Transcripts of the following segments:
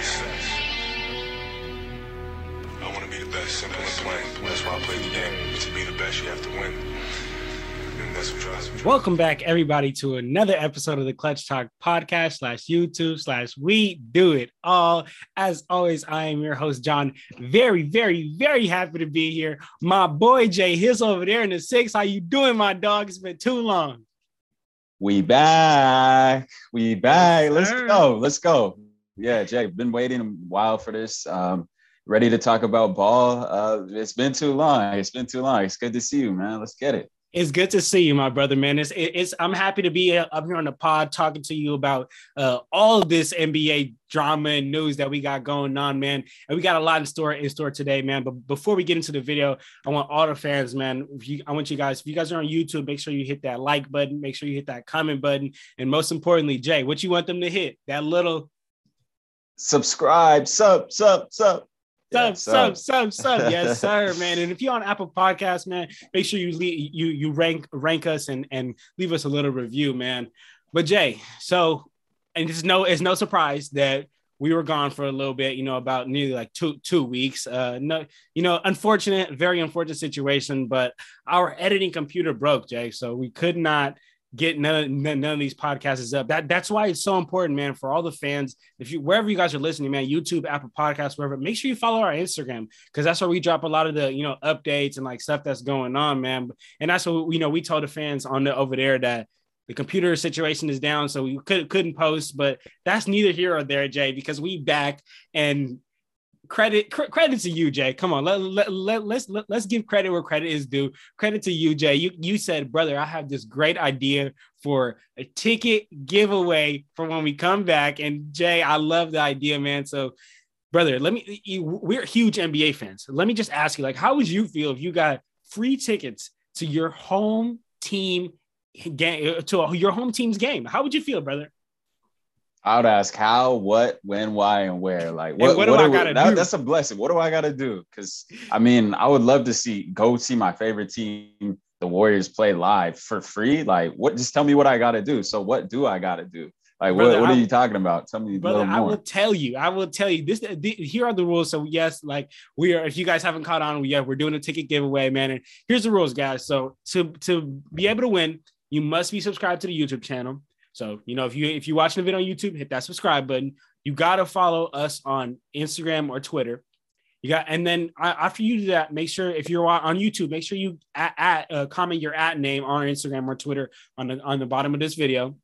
best. I want to be the best. Simple and plain. That's why I play the game. To be the best, you have to win. And that's what drives me. Welcome back, everybody, to another episode of the Clutch Talk podcast slash YouTube slash We Do It All. As always, I am your host, John. Very, very, very happy to be here. My boy Jay Hiss over there in the six. How you doing, my dog? It's been too long. We back. We back. Yes, Let's go. Let's go. Yeah, Jay, been waiting a while for this. Um, ready to talk about ball. Uh, it's been too long. It's been too long. It's good to see you, man. Let's get it. It's good to see you, my brother, man. It's, it's I'm happy to be up here on the pod talking to you about uh, all this NBA drama and news that we got going on, man. And we got a lot in store in store today, man. But before we get into the video, I want all the fans, man. You, I want you guys, if you guys are on YouTube, make sure you hit that like button, make sure you hit that comment button, and most importantly, Jay, what you want them to hit that little Subscribe. Sub, sub, sub. Yeah, sub, sub, sub, sub. Yes, sir, man. And if you're on Apple Podcasts, man, make sure you leave, you you rank rank us and and leave us a little review, man. But Jay, so and it's no it's no surprise that we were gone for a little bit, you know, about nearly like two two weeks. Uh, no, you know, unfortunate, very unfortunate situation. But our editing computer broke, Jay, so we could not get none of, none none of these podcasts up. That that's why it's so important, man, for all the fans. If you wherever you guys are listening, man, YouTube, Apple Podcasts, wherever, make sure you follow our Instagram because that's where we drop a lot of the you know updates and like stuff that's going on, man. And that's what you know we told the fans on the over there that the computer situation is down, so we could couldn't post. But that's neither here or there, Jay, because we back and credit cr- credit to you, Jay. Come on, let, let, let, let's let, let's give credit where credit is due. Credit to you, Jay. You you said, brother, I have this great idea for a ticket giveaway for when we come back. And Jay, I love the idea, man. So, brother, let me. You, we're huge NBA fans. Let me just ask you, like, how would you feel if you got free tickets to your home team game to your home team's game? How would you feel, brother? I would ask how, what, when, why, and where. Like, what, what do I gotta that- do? That's a blessing. What do I got to do? Because I mean, I would love to see go see my favorite team, the Warriors, play live for free. Like, what? Just tell me what I got to do. So, what do I got to do? Like, Brother, what, what I- are you talking about? Tell me a brother i will tell you i will tell you this the, here are the rules so yes like we are if you guys haven't caught on yeah we're doing a ticket giveaway man and here's the rules guys so to to be able to win you must be subscribed to the youtube channel so you know if you if you're watching the video on youtube hit that subscribe button you got to follow us on instagram or twitter you got, and then after you do that, make sure if you're on on YouTube, make sure you at, at uh, comment your at name on Instagram or Twitter on the on the bottom of this video.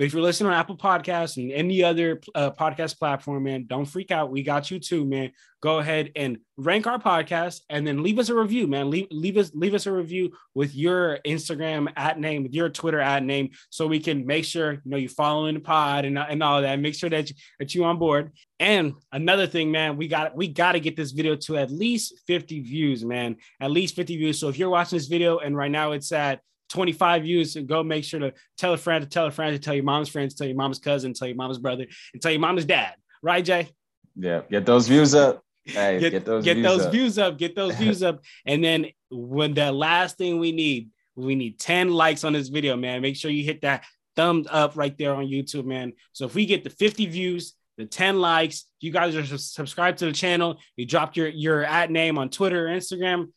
But if you're listening on Apple Podcasts and any other uh, podcast platform, man, don't freak out. We got you too, man. Go ahead and rank our podcast and then leave us a review, man. Leave, leave us leave us a review with your Instagram at name, with your Twitter at name, so we can make sure you know you're following the pod and, and all that. Make sure that you, that you on board. And another thing, man, we got we got to get this video to at least 50 views, man. At least 50 views. So if you're watching this video and right now it's at 25 views, and go make sure to tell a friend to tell a friend to tell your mom's friends, tell your mom's cousin, tell your mom's brother, and tell your mom's dad. Right, Jay? yeah, get those views up. Hey, Get, get, those get views those up. views up. Get those views up. And then when the last thing we need, we need 10 likes on this video, man. Make sure you hit that thumbs up right there on YouTube, man. So if we get the 50 views, the 10 likes, you guys are subscribed to the channel, you dropped your your at name on Twitter or Instagram,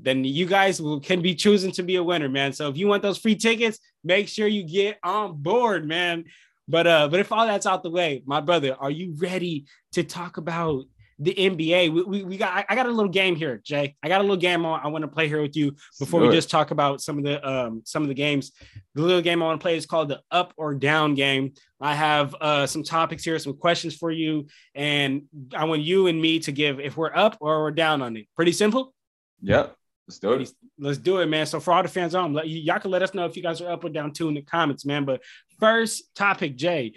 then you guys will, can be choosing to be a winner, man. So if you want those free tickets, make sure you get on board, man. But uh, but if all that's out the way, my brother, are you ready to talk about the NBA? We, we, we got I- got a little game here, Jay. I got a little game I, I want to play here with you before we just talk about some of the um some of the games. The little game I want to play is called the up or down game. I have uh some topics here, some questions for you, and I want you and me to give if we're up or we're down on it. Pretty simple. Yep, let's do it. Let's do it, man. So for all the fans on, let, y'all can let us know if you guys are up or down too in the comments, man. But first topic, Jay,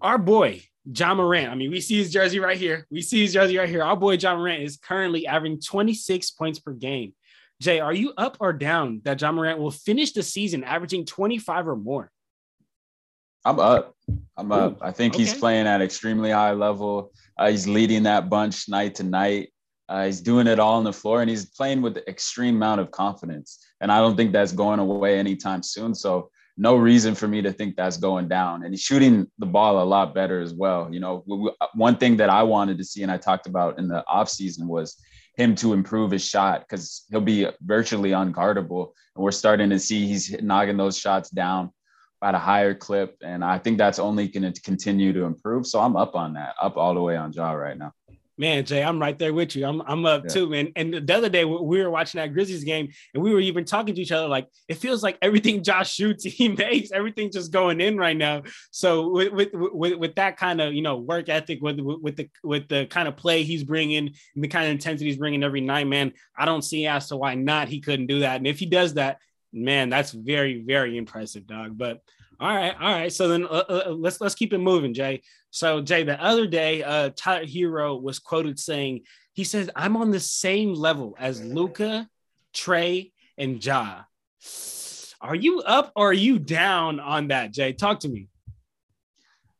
our boy Ja Morant. I mean, we see his jersey right here. We see his jersey right here. Our boy Ja Morant is currently averaging 26 points per game. Jay, are you up or down that Ja Morant will finish the season averaging 25 or more? I'm up. I'm up. I think he's playing at extremely high level. Uh, he's leading that bunch night to night. Uh, he's doing it all on the floor, and he's playing with extreme amount of confidence. And I don't think that's going away anytime soon. So no reason for me to think that's going down. And he's shooting the ball a lot better as well. You know, one thing that I wanted to see and I talked about in the offseason was him to improve his shot because he'll be virtually unguardable. And we're starting to see he's knocking those shots down at a higher clip. And I think that's only going to continue to improve. So I'm up on that, up all the way on Ja right now. Man, Jay, I'm right there with you. I'm I'm up yeah. too, man. And the other day we were watching that Grizzlies game, and we were even talking to each other like it feels like everything Josh shoots, he makes everything just going in right now. So with with with, with that kind of you know work ethic, with with the with the kind of play he's bringing, and the kind of intensity he's bringing every night, man, I don't see as to why not he couldn't do that. And if he does that, man, that's very very impressive, dog. But all right, all right. So then uh, uh, let's let's keep it moving, Jay. So Jay, the other day, uh, Tyler Herro was quoted saying, "He says I'm on the same level as Luka, Trae, and Ja." Are you up or are you down on that, Jay? Talk to me.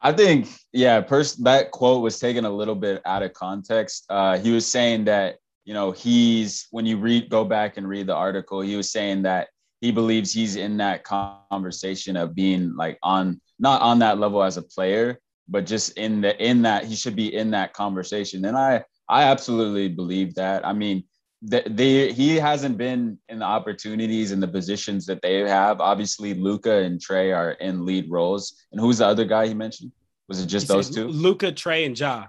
I think, yeah, pers- that quote was taken a little bit out of context. Uh, he was saying that, you know, he's when you read, go back and read the article, he was saying that he believes he's in that conversation of being like on not on that level as a player, but just in the in that he should be in that conversation. And I I absolutely believe that. I mean, the, they he hasn't been in the opportunities and the positions that they have. Obviously, Luka and Trae are in lead roles. And who's the other guy he mentioned? Was it just he those two? Luka, Trae, and Ja.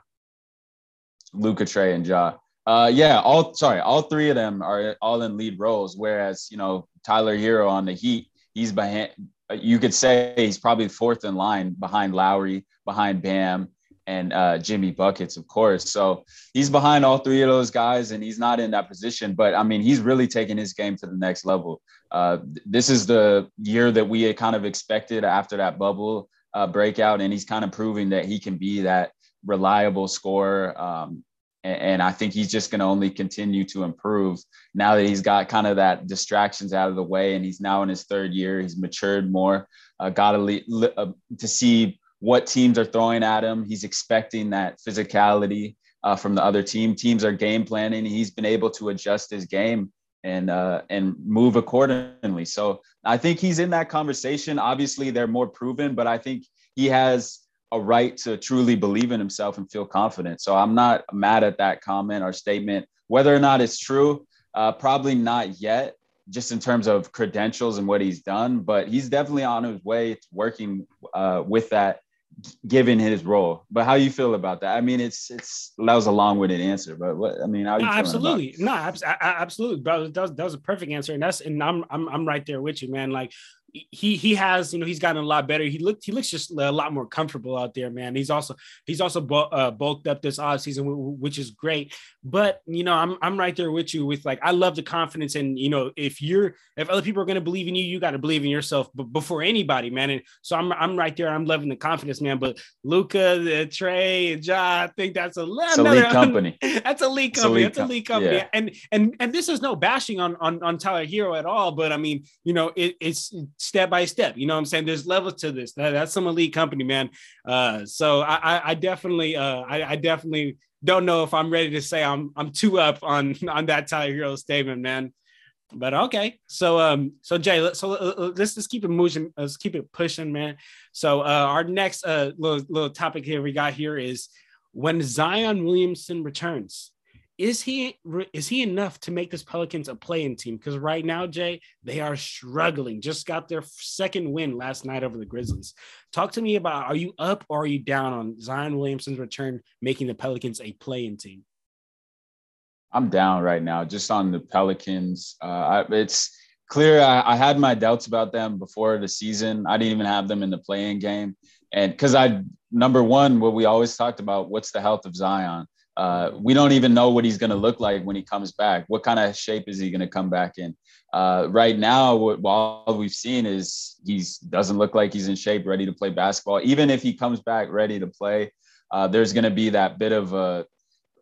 Luka, Trae, and Ja. Uh, yeah, all sorry, all three of them are all in lead roles. Whereas you know Tyler Herro on the Heat, he's behind. You could say he's probably fourth in line behind Lowry, behind Bam, and uh, Jimmy buckets, of course. So he's behind all three of those guys, and he's not in that position. But I mean, he's really taking his game to the next level. Uh, this is the year that we had kind of expected after that bubble uh, breakout, and he's kind of proving that he can be that reliable scorer. Um, and I think he's just going to only continue to improve now that he's got kind of that distractions out of the way, and he's now in his third year. He's matured more. Uh, got to uh, to see what teams are throwing at him. He's expecting that physicality uh, from the other team. Teams are game planning. He's been able to adjust his game and uh, and move accordingly. So I think he's in that conversation. Obviously, they're more proven, but I think he has a right to truly believe in himself and feel confident. So I'm not mad at that comment or statement. Whether or not it's true, uh, probably not yet, just in terms of credentials and what he's done. But he's definitely on his way to working uh, with that, given his role. But how you feel about that? I mean, it's it's that was a long-winded answer, but what I mean, how you no, absolutely, no, absolutely, bro. That was, that was a perfect answer, and that's and I'm I'm I'm right there with you, man. Like he he has you know he's gotten a lot better. He looked he looks just a lot more comfortable out there, man. He's also he's also uh, bulked up this off season, which is great. But you know I'm I'm right there with you with like I love the confidence and you know if you're if other people are gonna believe in you, you got to believe in yourself b- before anybody, man. And so I'm I'm right there. I'm loving the confidence, man. But Luka, the Trae, Ja, I think that's a another company. that's a lead company. That's a lead company. Yeah. And and and this is no bashing on on on Tyler Herro at all. But I mean you know it, it's step by step. You know what I'm saying? There's levels to this. That, that's some elite company, man. Uh, so I, I, definitely, uh, I, I, definitely don't know if I'm ready to say I'm, I'm too up on, on that Tyler Herro statement, man. But okay, so um, so Jay, so uh, let's just keep it moving. Let's keep it pushing, man. So uh, our next uh little little topic here we got here is when Zion Williamson returns is he is he enough to make this Pelicans a play-in team? Because right now, Jay, they are struggling. Just got their second win last night over the Grizzlies. Talk to me about are you up or are you down on Zion Williamson's return, making the Pelicans a play-in team? I'm down right now, just on the Pelicans. Uh, it's clear I, I, had my doubts about them before the season. I didn't even have them in the play-in game, and because I number one, what we always talked about, what's the health of Zion? Uh, we don't even know what he's going to look like when he comes back. What kind of shape is he going to come back in? Uh, right now, what, all we've seen is he doesn't look like he's in shape, ready to play basketball. Even if he comes back ready to play, uh, there's going to be that bit of a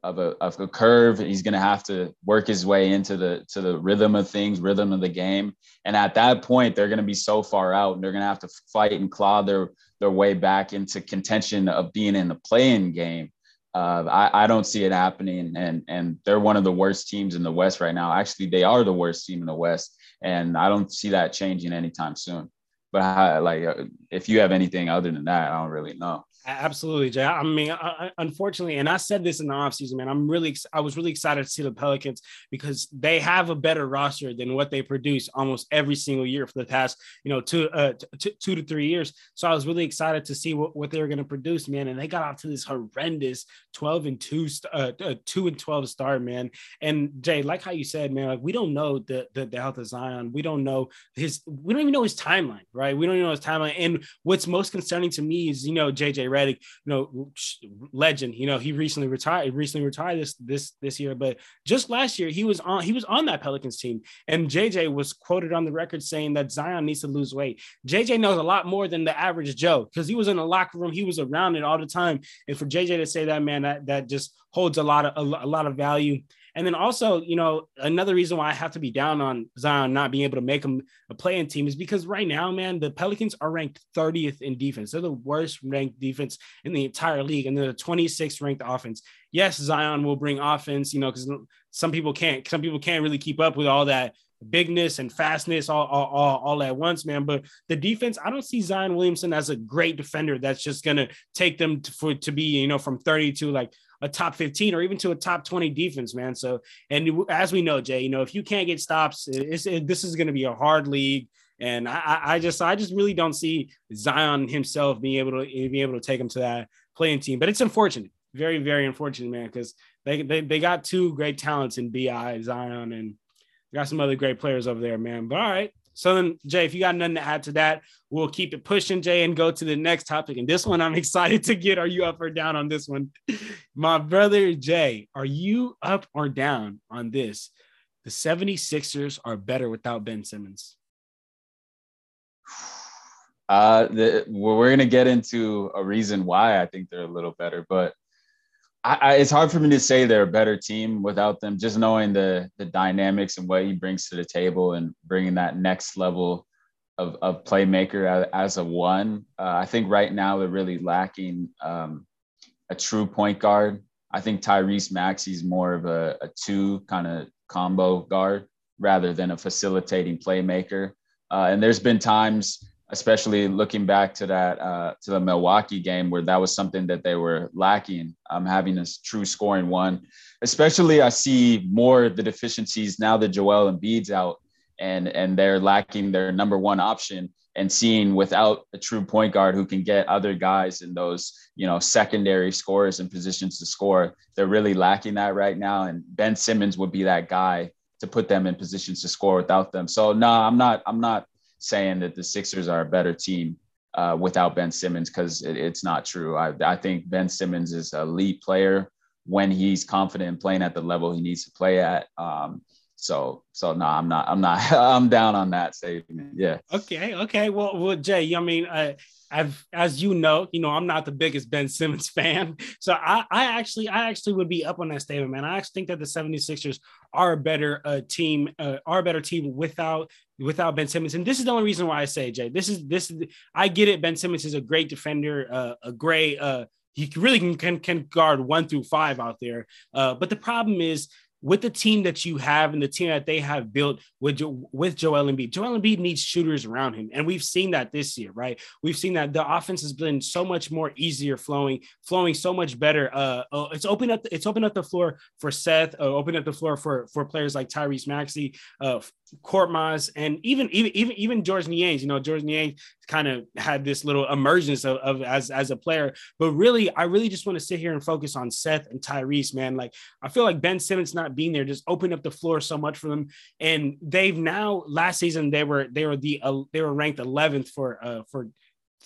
of a, of a curve. He's going to have to work his way into the to the rhythm of things, rhythm of the game. And at that point, they're going to be so far out, and they're going to have to fight and claw their their way back into contention of being in the play-in game uh, I, I, don't see it happening, and and they're one of the worst teams in the West right now. Actually, they are the worst team in the West, and I don't see that changing anytime soon. but how, like uh, if you have anything other than that, I don't really know. Absolutely, Jay. I mean, I, unfortunately, and I said this in the offseason, man, I'm really, I was really excited to see the Pelicans because they have a better roster than what they produce almost every single year for the past, you know, two, uh, t- two to three years. So I was really excited to see what, what they were going to produce, man. And they got off to this horrendous 12 and two, uh, uh, two and 12 start, man. And Jay, like how you said, man, like we don't know the, the, the health of Zion. We don't know his, we don't even know his timeline, right? We don't even know his timeline. And what's most concerning to me is, you know, JJ Redick, you know, legend. You know, he recently retired. Recently retired this this this year, but just last year he was on he was on that Pelicans team, and JJ was quoted on the record saying that Zion needs to lose weight. JJ knows a lot more than the average Joe because he was in the locker room, he was around it all the time, and for JJ to say that, man, that that just holds a lot of a, a lot of value. And then also, you know, another reason why I have to be down on Zion not being able to make him a playing team is because right now, man, the Pelicans are ranked 30th in defense. They're the worst ranked defense in the entire league, and they're the 26th ranked offense. Yes, Zion will bring offense, you know, because some people can't, some people can't really keep up with all that bigness and fastness all, all, all, all, at once, man. But the defense, I don't see Zion Williamson as a great defender that's just gonna take them to, for to be, you know, from 30 to like a top 15 or even to a top 20 defense, man. So, and as we know, Jay, you know, if you can't get stops, it, this is going to be a hard league. And I, I just, I just really don't see Zion himself being able to eh, be able to take him to that play-in team. But it's unfortunate, very, very unfortunate, man, because they, they they got two great talents in Bi Zion and got some other great players over there, man. But all right, so then, Jay, if you got nothing to add to that, we'll keep it pushing, Jay, and go to the next topic. And this one, I'm excited to get. Are you up or down on this one? My brother, Jay, are you up or down on this? The 76ers are better without Ben Simmons. Uh, the, we're going to get into a reason why I think they're a little better, but I, I, it's hard for me to say they're a better team without them. Just knowing the the dynamics and what he brings to the table and bringing that next level of, of playmaker as, a one. Uh, I think right now they're really lacking um, a true point guard. I think Tyrese Maxey's more of a, a two kind of combo guard rather than a facilitating playmaker. Uh, and there's been times especially looking back to that uh, to the Milwaukee game where that was something that they were lacking. Um, having a true scoring one, especially I see more the deficiencies now that Joel and Embiid's out and and they're lacking their number one option and seeing without a true point guard who can get other guys in those you know secondary scores and positions to score they're really lacking that right now and ben simmons would be that guy to put them in positions to score without them so no i'm not i'm not saying that the Sixers are a better team uh, without Ben Simmons because it, it's not true. I, I think Ben Simmons is a lead player when he's confident in playing at the level he needs to play at. Um, so so no, I'm not I'm not I'm down on that statement. Yeah. Okay. Okay. Well, well, Jay, I mean, uh, I've, as you know, you know, I'm not the biggest Ben Simmons fan. So I, I actually, I actually would be up on that statement, man. I actually think that the 76ers are a better uh, team, uh, are a better team without, without Ben Simmons. And this is the only reason why I say, Jay, this is, this is, I get it. Ben Simmons is a great defender, uh, a great, uh, he really can, can, can guard one through five out there. Uh, but the problem is with the team that you have and the team that they have built with with Joel Embiid, Joel Embiid needs shooters around him, and we've seen that this year, right? We've seen that the offense has been so much more easier flowing, flowing so much better. Uh, uh it's opened up, it's opened up the floor for Seth, uh, opened up the floor for for players like Tyrese Maxey, uh, Korkmaz, and even even even even George Niang. You know, George Niang kind of had this little emergence of, of, as as a player. But really, I really just want to sit here and focus on Seth and Tyrese, man. Like I feel like Ben Simmons not being there just opened up the floor so much for them. And they've now last season they were they were the uh, they were ranked 11th for uh for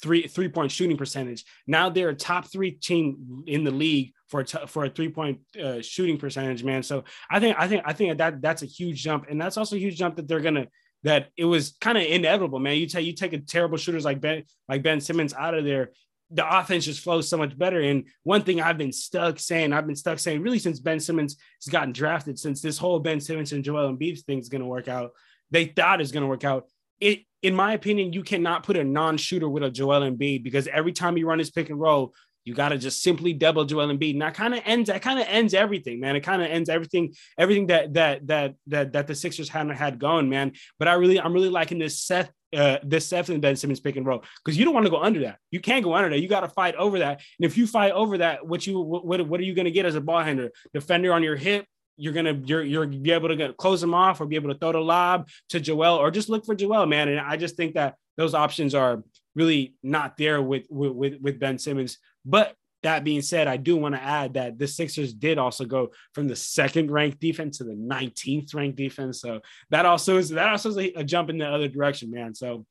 three three point shooting percentage. Now they're a top three team in the league for a t- for a three point uh, shooting percentage, man. So I think I think I think that that's a huge jump, and that's also a huge jump that they're gonna that it was kind of inevitable, man. You take you take a terrible shooters like Ben like Ben Simmons out of there, the offense just flows so much better. And one thing I've been stuck saying, I've been stuck saying really since Ben Simmons has gotten drafted, since this whole Ben Simmons and Joel Embiid thing is going to work out, they thought is going to work out. It, in my opinion, you cannot put a non-shooter with a Joel Embiid because every time you run his pick and roll, you got to just simply double Joel Embiid. And that kind of ends, that kind of ends everything, man. It kind of ends everything, everything that that that that that the Sixers hadn't had going, man. But I really, I'm really liking this Seth uh, this Steph and Ben Simmons pick and roll because you don't want to go under that. You can't go under that. You got to fight over that. And if you fight over that, what you what what are you going to get as a ball handler? Defender on your hip. You're gonna you're you're be able to get, close them off or be able to throw the lob to Joel or just look for Joel, man. And I just think that those options are really not there with with with Ben Simmons. But that being said, I do want to add that the Sixers did also go from the second ranked defense to the 19th ranked defense. So that also is that also is a, a jump in the other direction, man. So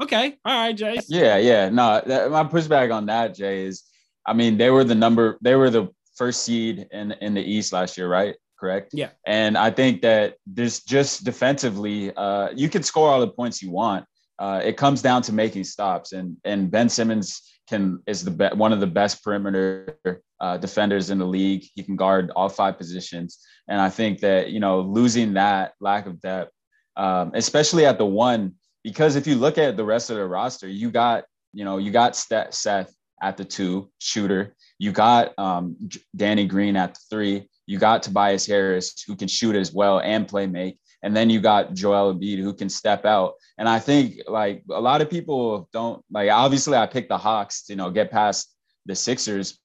okay, all right, Jay. Yeah, yeah. No, that, my pushback on that, Jay, is I mean they were the number they were the first seed in in the East last year, right? Correct. Yeah. And I think that this just defensively, uh, you can score all the points you want. Uh, it comes down to making stops, and and Ben Simmons can is the be- one of the best perimeter uh, defenders in the league. He can guard all five positions, and I think that you know losing that lack of depth, um, especially at the one, because if you look at the rest of the roster, you got you know you got Seth at the two shooter, you got um, Danny Green at the three, you got Tobias Harris who can shoot as well and play make, and then you got Joel Embiid who can step out. And I think like a lot of people don't like. Obviously, I picked the Hawks. To, you know, get past the Sixers.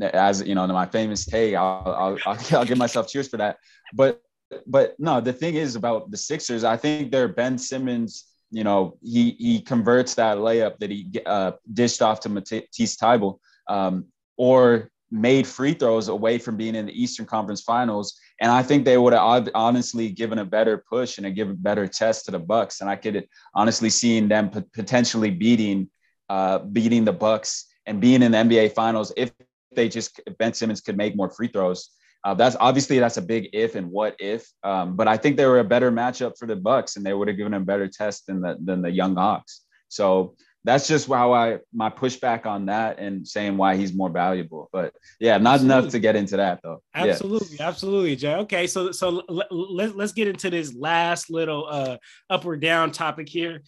As you know, my famous take, I'll, I'll, I'll, give myself cheers for that. But but no, the thing is about the Sixers. I think they're Ben Simmons. You know, he he converts that layup that he uh, dished off to Matisse Thybulle, um, or made free throws away from being in the Eastern Conference Finals. And I think they would have honestly given a better push and a given better test to the Bucks. And I could honestly seeing them potentially beating uh, beating the Bucks and being in the NBA Finals if they just if Ben Simmons could make more free throws. Uh, that's obviously that's a big if and what if. Um, but I think they were a better matchup for the Bucks, and they would have given a better test than the than the young Hawks. So that's just how I my pushback on that and saying why he's more valuable. But yeah, not absolutely. enough to get into that though. Absolutely, yeah. absolutely, Jay. Okay, so so let, let's get into this last little uh up or down topic here.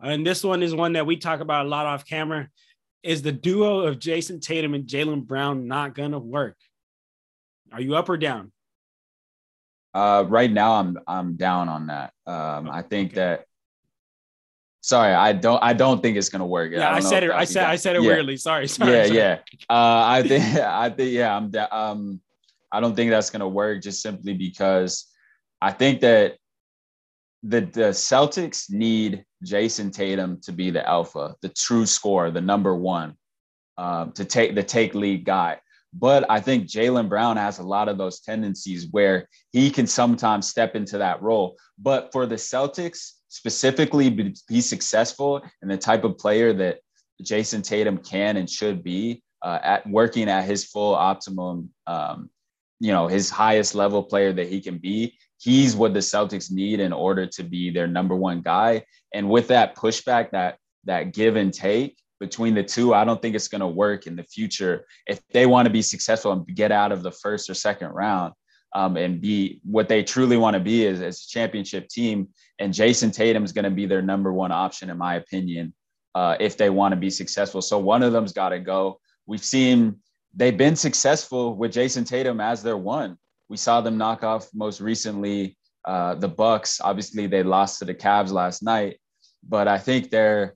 And this one is one that we talk about a lot off camera. Is the duo of Jayson Tatum and Jaylen Brown not gonna work? Are you up or down? Uh, right now, I'm I'm down on that. Um, I think okay. that Sorry, I don't. I don't think it's gonna work. Yeah, I, I said it. I said. I said it yeah. weirdly. Sorry. Sorry. Yeah, sorry. yeah. Uh, I think. I think. Yeah, I'm. Um, I don't think that's gonna work. Just simply because I think that the the Celtics need Jayson Tatum to be the alpha, the true scorer, the number one, um, to take the take lead guy. But I think Jaylen Brown has a lot of those tendencies where he can sometimes step into that role. But for the Celtics, specifically be, be successful and the type of player that Jayson Tatum can and should be uh, at working at his full optimum, um, you know, his highest level player that he can be. He's what the Celtics need in order to be their number one guy. And with that pushback, that that give and take between the two, I don't think it's going to work in the future if they want to be successful and get out of the first or second round um, and be what they truly want to be is as a championship team. And Jayson Tatum is going to be their number one option, in my opinion, uh, if they want to be successful. So one of them's got to go. We've seen they've been successful with Jayson Tatum as their one. We saw them knock off most recently uh, the Bucks. Obviously, they lost to the Cavs last night, but I think they're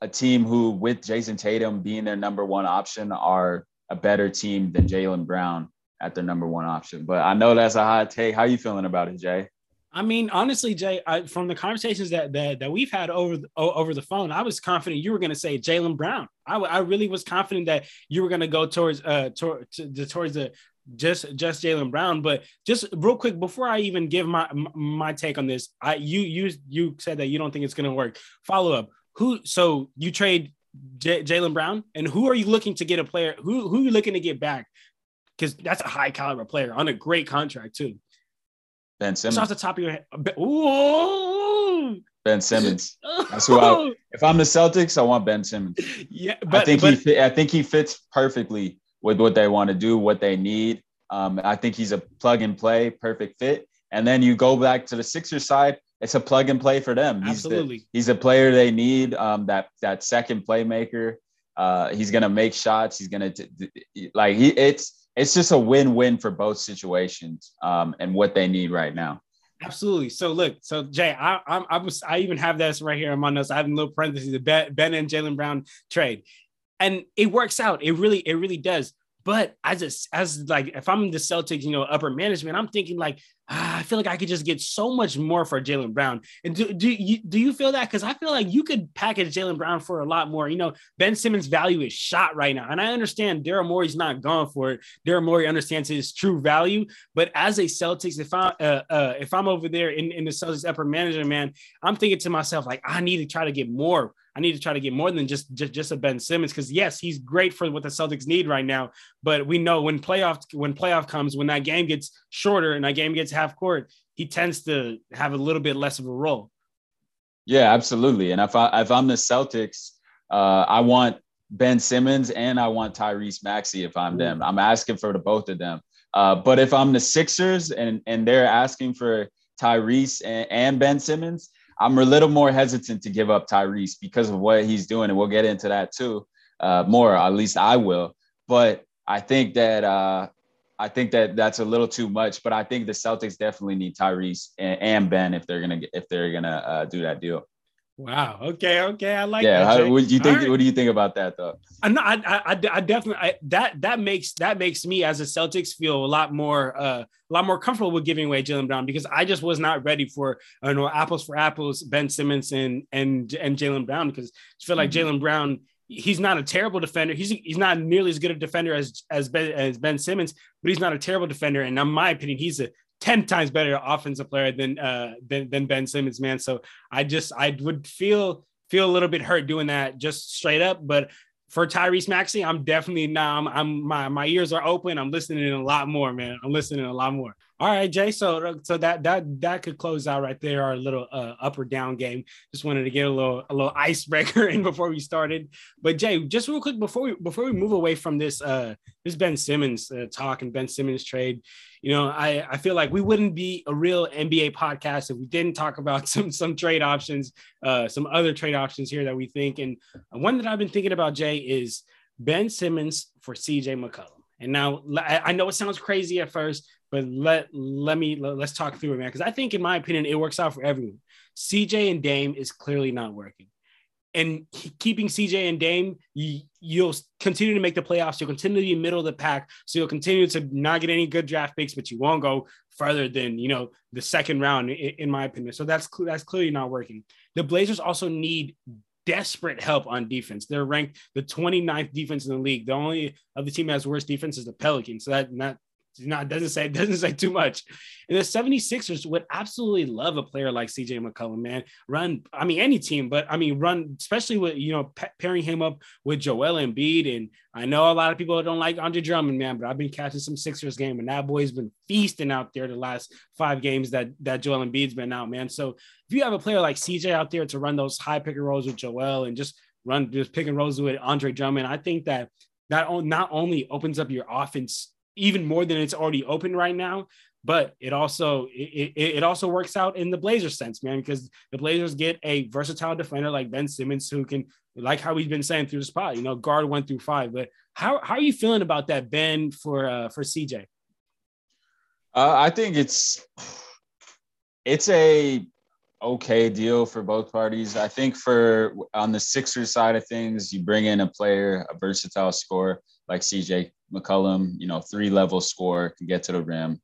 a team who, with Jayson Tatum being their number one option, are a better team than Jaylen Brown at their number one option. But I know that's a hot take. How you feeling about it, Jay? I mean, honestly, Jay, I, from the conversations that, that that we've had over the, over the phone, I was confident you were going to say Jaylen Brown. I, I really was confident that you were going to go towards uh to, to, towards the just just Jaylen Brown. But just real quick before I even give my my take on this, I you you you said that you don't think it's going to work. Follow up. Who? So you trade J- Jaylen Brown, and who are you looking to get a player? Who who are you looking to get back because that's a high caliber player on a great contract too. Ben Simmons. Just off the top of your head. Ooh. Ben Simmons. That's who I. If I'm the Celtics, I want Ben Simmons. Yeah, but I think but, he. I think he fits perfectly with what they want to do, what they need. Um, I think he's a plug and play, perfect fit. And then you go back to the Sixers side. It's a plug and play for them. He's Absolutely. The, he's a player they need. Um, that that second playmaker. Uh, he's gonna make shots. He's gonna t- t- like he. It's it's just a win-win for both situations um, and what they need right now. Absolutely. So look, so Jay, I I'm, I was I even have this right here my notes. I have a little parentheses the ben and Jaylen Brown trade, and it works out. It really it really does. But as a, as like if I'm the Celtics, you know, upper management, I'm thinking like ah, I feel like I could just get so much more for Jaylen Brown. And do do you do you feel that? Because I feel like you could package Jaylen Brown for a lot more. You know, Ben Simmons' value is shot right now, and I understand Daryl Morey's not going for it. Daryl Morey understands his true value, but as a Celtics, if I uh, uh, if I'm over there in, in the Celtics upper management, man, I'm thinking to myself like I need to try to get more I need to try to get more than just just, just a Ben Simmons because yes, he's great for what the Celtics need right now. But we know when playoff when playoff comes, when that game gets shorter and that game gets half court, he tends to have a little bit less of a role. Yeah, absolutely. And if I if I'm the Celtics, uh, I want Ben Simmons and I want Tyrese Maxey if I'm them. I'm asking for the both of them. Uh, but if I'm the Sixers and and they're asking for Tyrese and, and Ben Simmons, I'm a little more hesitant to give up Tyrese because of what he's doing, and we'll get into that too uh, more. At least I will. But I think that uh, I think that that's a little too much. But I think the Celtics definitely need Tyrese and, and Ben if they're gonna if they're gonna uh, do that deal. Wow. Okay. Okay. I like yeah, that. Yeah. What do you think? Right. What do you think about that, though? I know. I, I, I definitely I, that that makes that makes me as a Celtics feel a lot more uh, a lot more comfortable with giving away Jaylen Brown because I just was not ready for I don't know apples for apples Ben Simmons and and and Jaylen Brown because I feel like mm-hmm. Jaylen Brown he's not a terrible defender. He's he's not nearly as good a defender as as Ben, as Ben Simmons, but he's not a terrible defender. And in my opinion, he's a 10 times better offensive player than uh than, than Ben Simmons, man. So I just I would feel feel a little bit hurt doing that just straight up. But for Tyrese Maxey, I'm definitely now I'm, I'm my my ears are open. I'm listening a lot more, man. I'm listening a lot more. All right, Jay. So so that that that could close out right there our little uh, up or down game. Just wanted to get a little a little icebreaker in before we started. But Jay, just real quick before we before we move away from this uh this Ben Simmons uh, talk and Ben Simmons trade, you know, I, I feel like we wouldn't be a real NBA podcast if we didn't talk about some some trade options, uh, some other trade options here that we think. And one that I've been thinking about, Jay, is Ben Simmons for CJ McCollum. And now I know it sounds crazy at first, but let let me let, us talk through it, man. Because I think, in my opinion, it works out for everyone. CJ and Dame is clearly not working and keeping CJ and Dame, you, will continue to make the playoffs. You'll continue to be middle of the pack. So you'll continue to not get any good draft picks, but you won't go further than you know the second round, in, in my opinion. So that's that's clearly not working. The Blazers also need desperate help on defense. They're ranked the 29th defense in the league. The only other team that has worse defense is the Pelicans. So that not not doesn't say doesn't say too much. And the 76ers would absolutely love a player like CJ McCollum, man. Run, I mean, any team, but I mean, run, especially with you know pairing him up with Joel Embiid. And I know a lot of people don't like Andre Drummond, man, but I've been catching some Sixers game, and that boy's been feasting out there the last five games that that Joel Embiid's been out, man. So if you have a player like CJ out there to run those high pick and rolls with Joel and just run just pick and rolls with Andre Drummond, I think that that not only opens up your offense even more than it's already open right now. But it also it, it, it also works out in the Blazers sense, man, because the Blazers get a versatile defender like Ben Simmons who can, like how we've been saying through the spot, you know, guard one through five. But how how are you feeling about that, Ben, for uh, for CJ? Uh, I think it's it's a okay deal for both parties. I think for on the Sixers side of things, you bring in a player, a versatile scorer like CJ McCollum, you know, three level score, can get to the rim,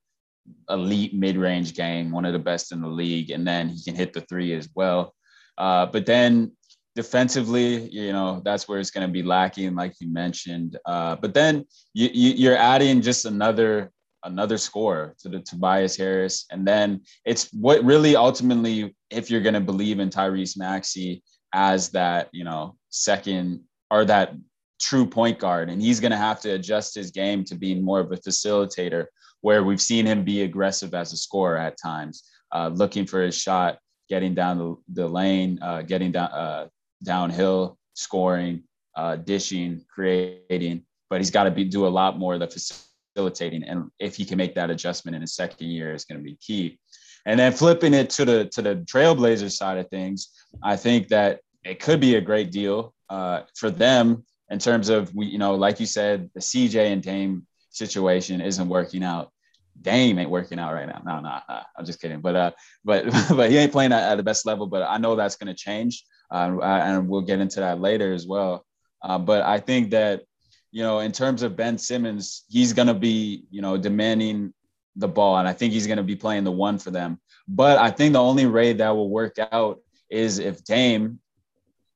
elite mid range game, one of the best in the league, and then he can hit the three as well. Uh, but then defensively, you know, that's where it's going to be lacking, like you mentioned. Uh, but then you, you, are adding just another another score to the Tobias Harris, and then it's what really ultimately, if you're going to believe in Tyrese Maxey as that, you know, second or that true point guard, and he's going to have to adjust his game to being more of a facilitator. Where we've seen him be aggressive as a scorer at times, uh, looking for his shot, getting down the, the lane, uh, getting down uh, downhill, scoring, uh, dishing, creating. But he's got to be do a lot more of the facilitating, and if he can make that adjustment in his second year, is going to be key. And then flipping it to the to the Trailblazers side of things, I think that it could be a great deal uh, for them in terms of we, you know, like you said, the CJ and Dame situation isn't working out. Dame ain't working out right now. No, no, no I'm just kidding. But uh, but but he ain't playing at, at the best level. But I know that's going to change, uh, and we'll get into that later as well. Uh, but I think that you know, in terms of Ben Simmons, he's going to be you know demanding the ball, and I think he's going to be playing the one for them. But I think the only way that will work out is if Dame,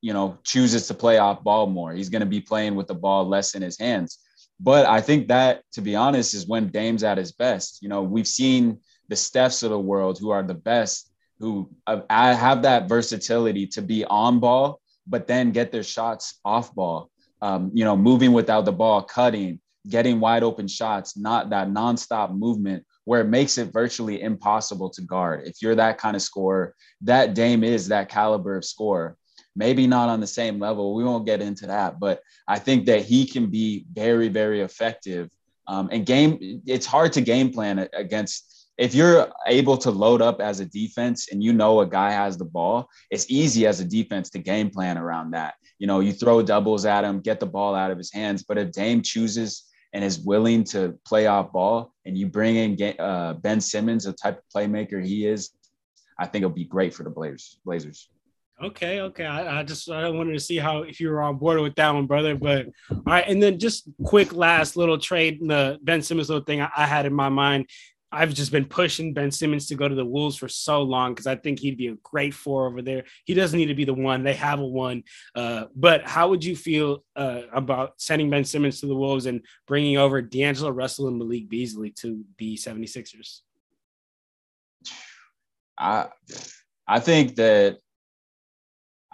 you know, chooses to play off ball more. He's going to be playing with the ball less in his hands. But I think that, to be honest, is when Dame's at his best. You know, we've seen the Stephs of the world who are the best, who have that versatility to be on ball, but then get their shots off ball. Um, you know, moving without the ball, cutting, getting wide open shots, not that nonstop movement where it makes it virtually impossible to guard. If you're that kind of scorer, that Dame is that caliber of scorer. Maybe not on the same level. We won't get into that, but I think that he can be very, very effective. Um, and game, it's hard to game plan against. If you're able to load up as a defense and you know a guy has the ball, it's easy as a defense to game plan around that. You know, you throw doubles at him, get the ball out of his hands. But if Dame chooses and is willing to play off ball, and you bring in uh, Ben Simmons, the type of playmaker he is, I think it'll be great for the Blazers. Blazers. Okay, okay. I, I, just I wanted to see how if you were on board with that one, brother. But all right, and then just quick last little trade, the Ben Simmons little thing I, I had in my mind I've just been pushing Ben Simmons to go to the Wolves for so long because I think he'd be a great four over there. He doesn't need to be the one; they have a one. Uh, but how would you feel uh, about sending Ben Simmons to the Wolves and bringing over D'Angelo Russell and Malik Beasley to the 76ers? I I think that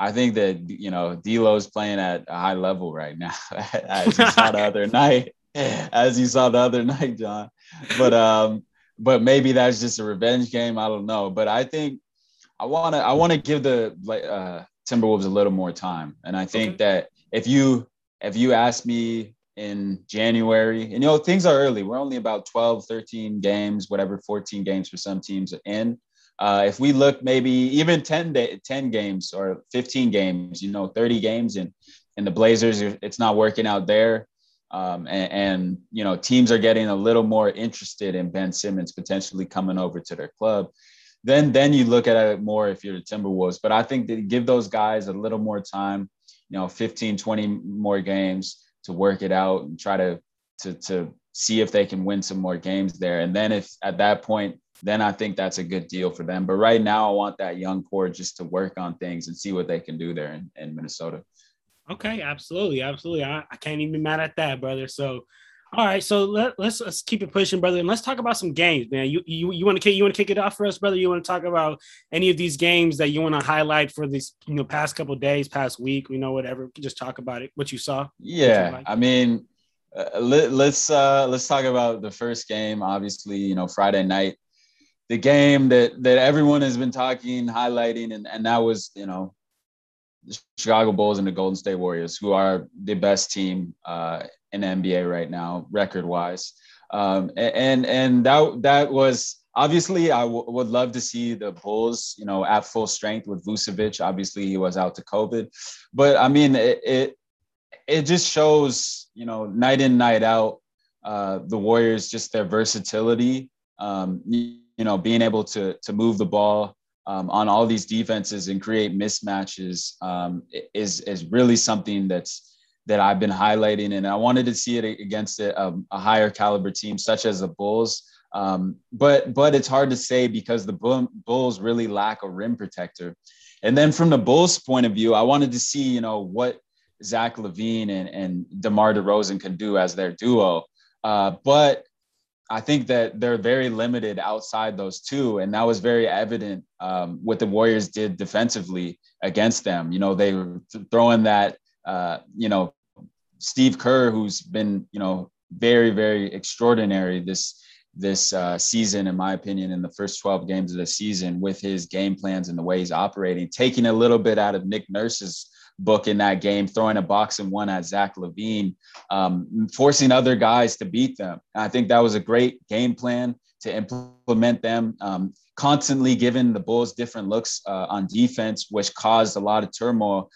I think that you know D'Lo's playing at a high level right now, as you saw the other night. As you saw the other night, John. But um, but maybe that's just a revenge game. I don't know. But I think I want to I want to give the uh, Timberwolves a little more time, and I think okay. that if you if you ask me in January, and you know things are early. We're only about 12, 13 games, whatever, 14 games for some teams are in. Uh, if we look maybe even 10, day, 10 games or 15 games, you know, 30 games and and the Blazers, it's not working out there um, and, and, you know teams are getting a little more interested in Ben Simmons potentially coming over to their club. Then then you look at it more if you're the Timberwolves. But I think that give those guys a little more time, you know, 15, 20 more games to work it out and try to to to see if they can win some more games there. And then if at that point, then I think that's a good deal for them. But right now, I want that young core just to work on things and see what they can do there in, in Minnesota. Okay, absolutely, absolutely. I, I can't even be mad at that, brother. So, all right, so let, let's let's keep it pushing, brother, and let's talk about some games, man. You you you want to kick you want to kick it off for us, brother? You want to talk about any of these games that you want to highlight for these you know past couple days, past week, you know, whatever. Just talk about it, what you saw. Yeah, I mean, uh, let, let's uh, let's talk about the first game. Obviously, you know, Friday night, the game that that everyone has been talking, highlighting, and and that was you know the Chicago Bulls and the Golden State Warriors, who are the best team uh, in the NBA right now, record wise. Um, and and that that was obviously I w- would love to see the Bulls, you know, at full strength with Vucevic. Obviously, he was out to COVID, but I mean, it it, it just shows, you know, night in night out, uh, the Warriors just their versatility. Um, know, being able to to move the ball um, on all these defenses and create mismatches um, is is really something that's that I've been highlighting, and I wanted to see it against a, a higher caliber team such as the Bulls. Um, but but it's hard to say because the Bulls really lack a rim protector. And then from the Bulls' point of view, I wanted to see you know what Zach LaVine and, and DeMar DeRozan can do as their duo. Uh, but I think that they're very limited outside those two, and that was very evident um, what the Warriors did defensively against them. You know, they were throwing that, uh, you know, Steve Kerr, who's been, you know, very, very extraordinary this this uh, season, in my opinion, in the first 12 games of the season with his game plans and the way he's operating, taking a little bit out of Nick Nurse's book in that game, throwing a box and one at Zach LaVine, um, forcing other guys to beat them. And I think that was a great game plan to implement them. Um, constantly giving the Bulls different looks uh, on defense, which caused a lot of turmoil.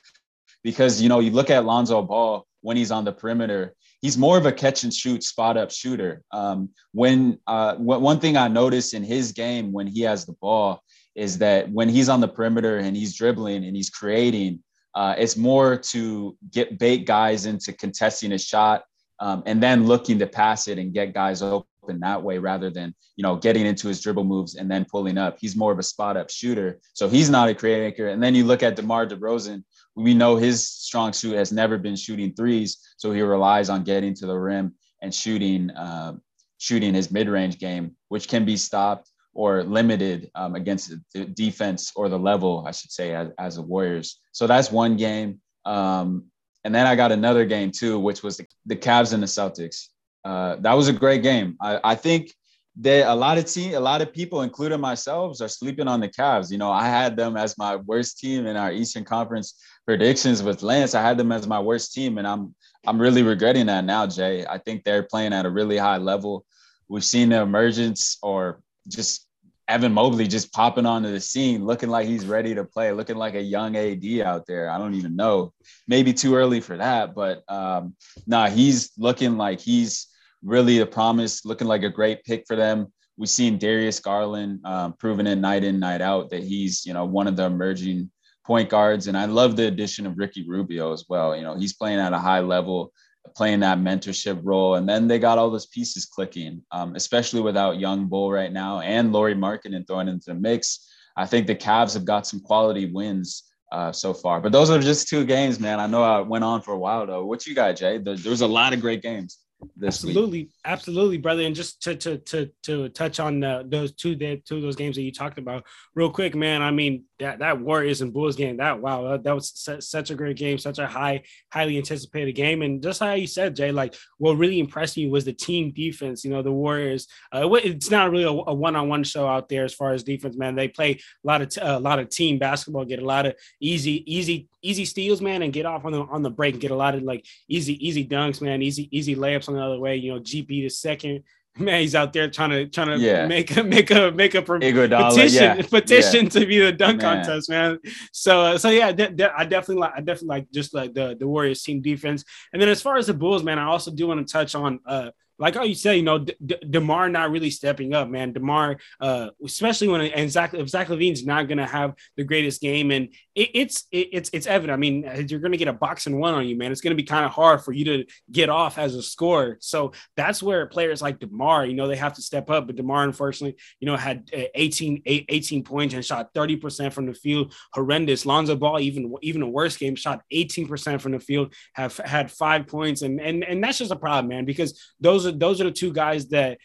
Because you know, you look at Lonzo Ball when he's on the perimeter, he's more of a catch and shoot, spot up shooter. Um, when uh, one thing I noticed in his game when he has the ball is that when he's on the perimeter and he's dribbling and he's creating, uh, it's more to get bait guys into contesting a shot um, and then looking to pass it and get guys open that way rather than you know getting into his dribble moves and then pulling up. He's more of a spot up shooter, so he's not a creator. And then you look at DeMar DeRozan. We know his strong suit has never been shooting threes, so he relies on getting to the rim and shooting uh, shooting his mid range game, which can be stopped or limited um, against the defense or the level, I should say, as, as a Warriors. So that's one game. Um, and then I got another game too, which was the, the Cavs and the Celtics. Uh, that was a great game. I, I think that a lot of team, a lot of people, including myself, are sleeping on the Cavs. You know, I had them as my worst team in our Eastern Conference predictions with Lance. I had them as my worst team, and I'm I'm really regretting that now, Jay. I think they're playing at a really high level. We've seen the emergence or just Evan Mobley just popping onto the scene, looking like he's ready to play, looking like a young AD out there. I don't even know. Maybe too early for that, but um, nah, he's looking like he's really the promise, looking like a great pick for them. We've seen Darius Garland um, proving it night in, night out that he's, you know, one of the emerging point guards. And I love the addition of Ricky Rubio as well. You know, he's playing at a high level playing that mentorship role. And then they got all those pieces clicking, um, especially without Young Bull right now and Lauri Markkanen thrown into the mix. I think the Cavs have got some quality wins uh, so far. But those are just two games, man. I know I went on for a while though. What you got, Jay? There, a lot of great games absolutely week. absolutely brother and just to to to to touch on the, those two that two of those games that you talked about real quick man i mean that that warriors and bulls game that wow that, that was such a great game such a high highly anticipated game. And just how you said jay like what really impressed me was the team defense you know the warriors uh, it's not really a, a, one-on-one show out there as far as defense man. They play a lot of t- a lot of team basketball get a lot of easy easy easy steals man and get off on the on the break and get a lot of like easy easy dunks man easy easy layups on the other way you know gp the second man, he's out there trying to trying to yeah. make a make a make a Iguodala, petition yeah. petition yeah. to be the dunk man. contest, man. So uh, so yeah, de- de- I definitely like I definitely like just like the the Warriors team defense. And then as far as the Bulls, man, I also do want to touch on uh like how you say, you know, De- Demar not really stepping up, man. Demar, uh, especially when and Zach, if Zach LaVine's not going to have the greatest game, and it, it's it, it's it's evident. I mean, you're going to get a box and one on you, man. It's going to be kind of hard for you to get off as a scorer. So that's where players like Demar, you know, they have to step up. But Demar, unfortunately, you know, had uh, 18 18 points and shot 30 percent from the field, horrendous. Lonzo Ball, even even a worse game, shot 18 percent from the field, have had five points, and and and that's just a problem, man, because those are those are the two guys that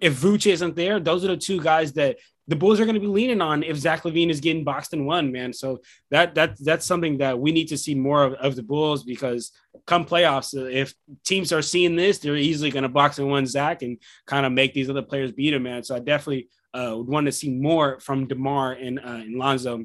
if Vooch isn't there, those are the two guys that the Bulls are going to be leaning on if Zach LaVine is getting boxed in one, man. So that that that's something that we need to see more of, of the Bulls because come playoffs, if teams are seeing this, they're easily going to box in one Zach and kind of make these other players beat him, man. So I definitely uh, would want to see more from Demar and, uh, and Lonzo.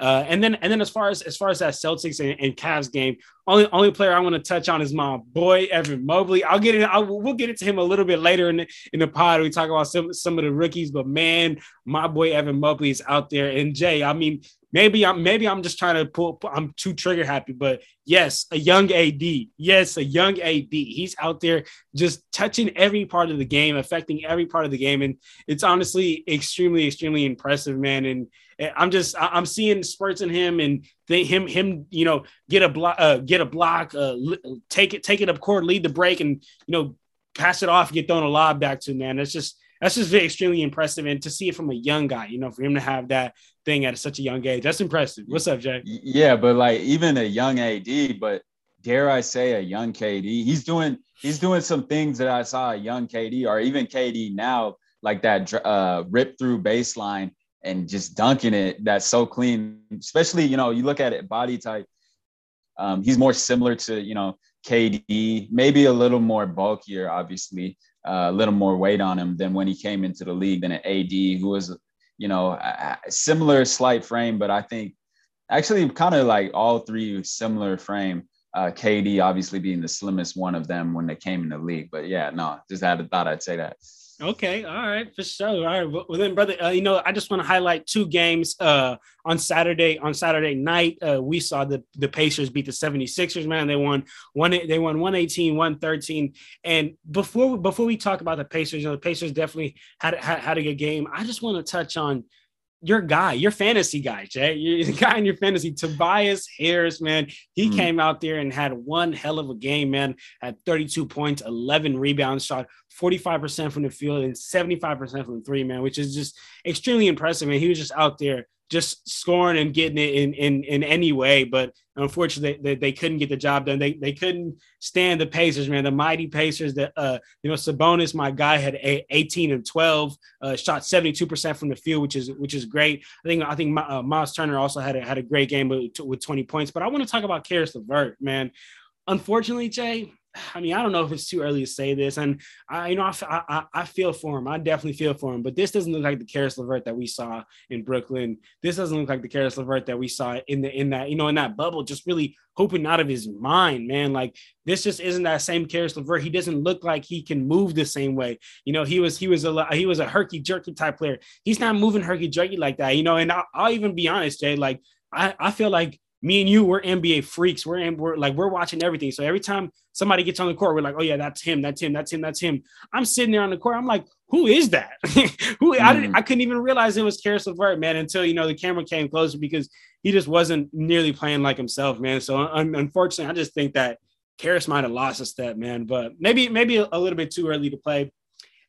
Uh, and then and then as far as as far as that Celtics and, and Cavs game, only only player I want to touch on is my boy Evan Mobley. I'll get it. I'll, we'll get into him a little bit later in the, in the pod. We talk about some some of the rookies, but man, my boy Evan Mobley is out there. And Jay, I mean, maybe I'm maybe I'm just trying to pull. I'm too trigger happy, but yes, a young AD. Yes, a young AD. He's out there just touching every part of the game, affecting every part of the game, and it's honestly extremely, extremely impressive, man. And I'm just I'm seeing spurts in him and they, him him you know get a block uh, get a block uh, take it take it up court lead the break and you know pass it off get thrown a lob back to man that's just that's just extremely impressive and to see it from a young guy you know for him to have that thing at such a young age that's impressive what's up Jay yeah but like even a young AD but dare I say a young KD he's doing he's doing some things that I saw a young KD or even KD now like that uh, rip through baseline and just dunking it that's so clean. Especially, you know, you look at it body type. Um, he's more similar to, you know, KD, maybe a little more bulkier, obviously, uh, a little more weight on him than when he came into the league than an AD, who was, you know, similar slight frame, but I think actually kind of like all three similar frame. Uh, KD obviously being the slimmest one of them when they came in the league. But yeah, no, just had a thought I'd say that. Okay, all right, for sure. All right, well then, brother, uh, you know, I just want to highlight two games. Uh, on Saturday, on Saturday night, uh, we saw the the Pacers beat the 76ers. Man, they won one. They won 118, 113. And before before we talk about the Pacers, you know, the Pacers definitely had had, had a good game. I just want to touch on your guy, your fantasy guy, Jay. You're the guy in your fantasy, Tobias Harris, man. He mm. came out there and had one hell of a game, man. Had 32 points, 11 rebounds, shot 45% from the field and 75% from the three, man, which is just extremely impressive, man. He was just out there just scoring and getting it in in, in any way. But unfortunately, they, they, couldn't get the job done. They they couldn't stand the Pacers, man. The mighty Pacers. That uh, you know, Sabonis, my guy, had a, 18 and 12, uh, shot 72 percent from the field, which is which is great. I think I think uh, Miles Turner also had a, had a great game with, with 20 points. But I want to talk about Caris LeVert, man. Unfortunately, Jay, I mean, I don't know if it's too early to say this, and I, you know, I, I, I feel for him. I definitely feel for him. But this doesn't look like the Caris LeVert that we saw in Brooklyn. This doesn't look like the Caris LeVert that we saw in the in that you know in that bubble, just really hoping out of his mind, man. Like this just isn't that same Caris LeVert. He doesn't look like he can move the same way. You know, he was he was a he was a herky jerky type player. He's not moving herky jerky like that. You know, and I'll, I'll even be honest, Jay. Like I, I feel like me and you, we're NBA freaks. We're, in, we're like, we're watching everything. So every time somebody gets on the court, we're like, oh yeah, that's him, that's him, that's him, that's him. I'm sitting there on the court. I'm like, who is that? who mm. I didn't, I couldn't even realize it was Caris LeVert, man, until you know the camera came closer because he just wasn't nearly playing like himself, man. So un- unfortunately, I just think that Caris might have lost a step, man. But maybe maybe a little bit too early to play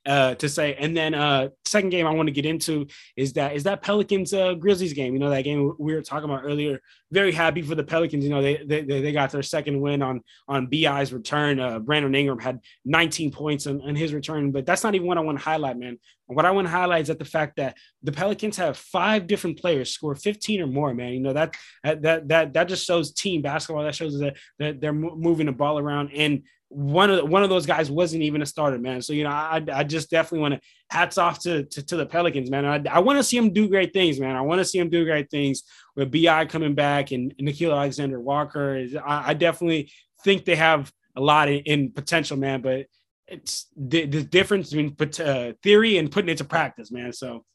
uh, to say. And then uh, second game I want to get into is that is that Pelicans uh, Grizzlies game. You know that game we were talking about earlier. Very happy for the Pelicans. You know they they, they got their second win on on Bi's return. Uh, Brandon Ingram had 19 points on, on his return, but that's not even what I want to highlight, man. What I want to highlight is that the fact that the Pelicans have five different players score 15 or more, man. You know that that that that just shows team basketball. That shows that, that they're moving the ball around and one of one of those guys wasn't even a starter, man. So you know, I I just definitely want to hats off to, to, to the Pelicans, man. I, I want to see them do great things, man. I want to see them do great things with Bi coming back and, Nickeil Alexander Walker. I, I, definitely think they have a lot in, in potential, man. But it's the, the difference between uh, theory and putting it to practice, man. So,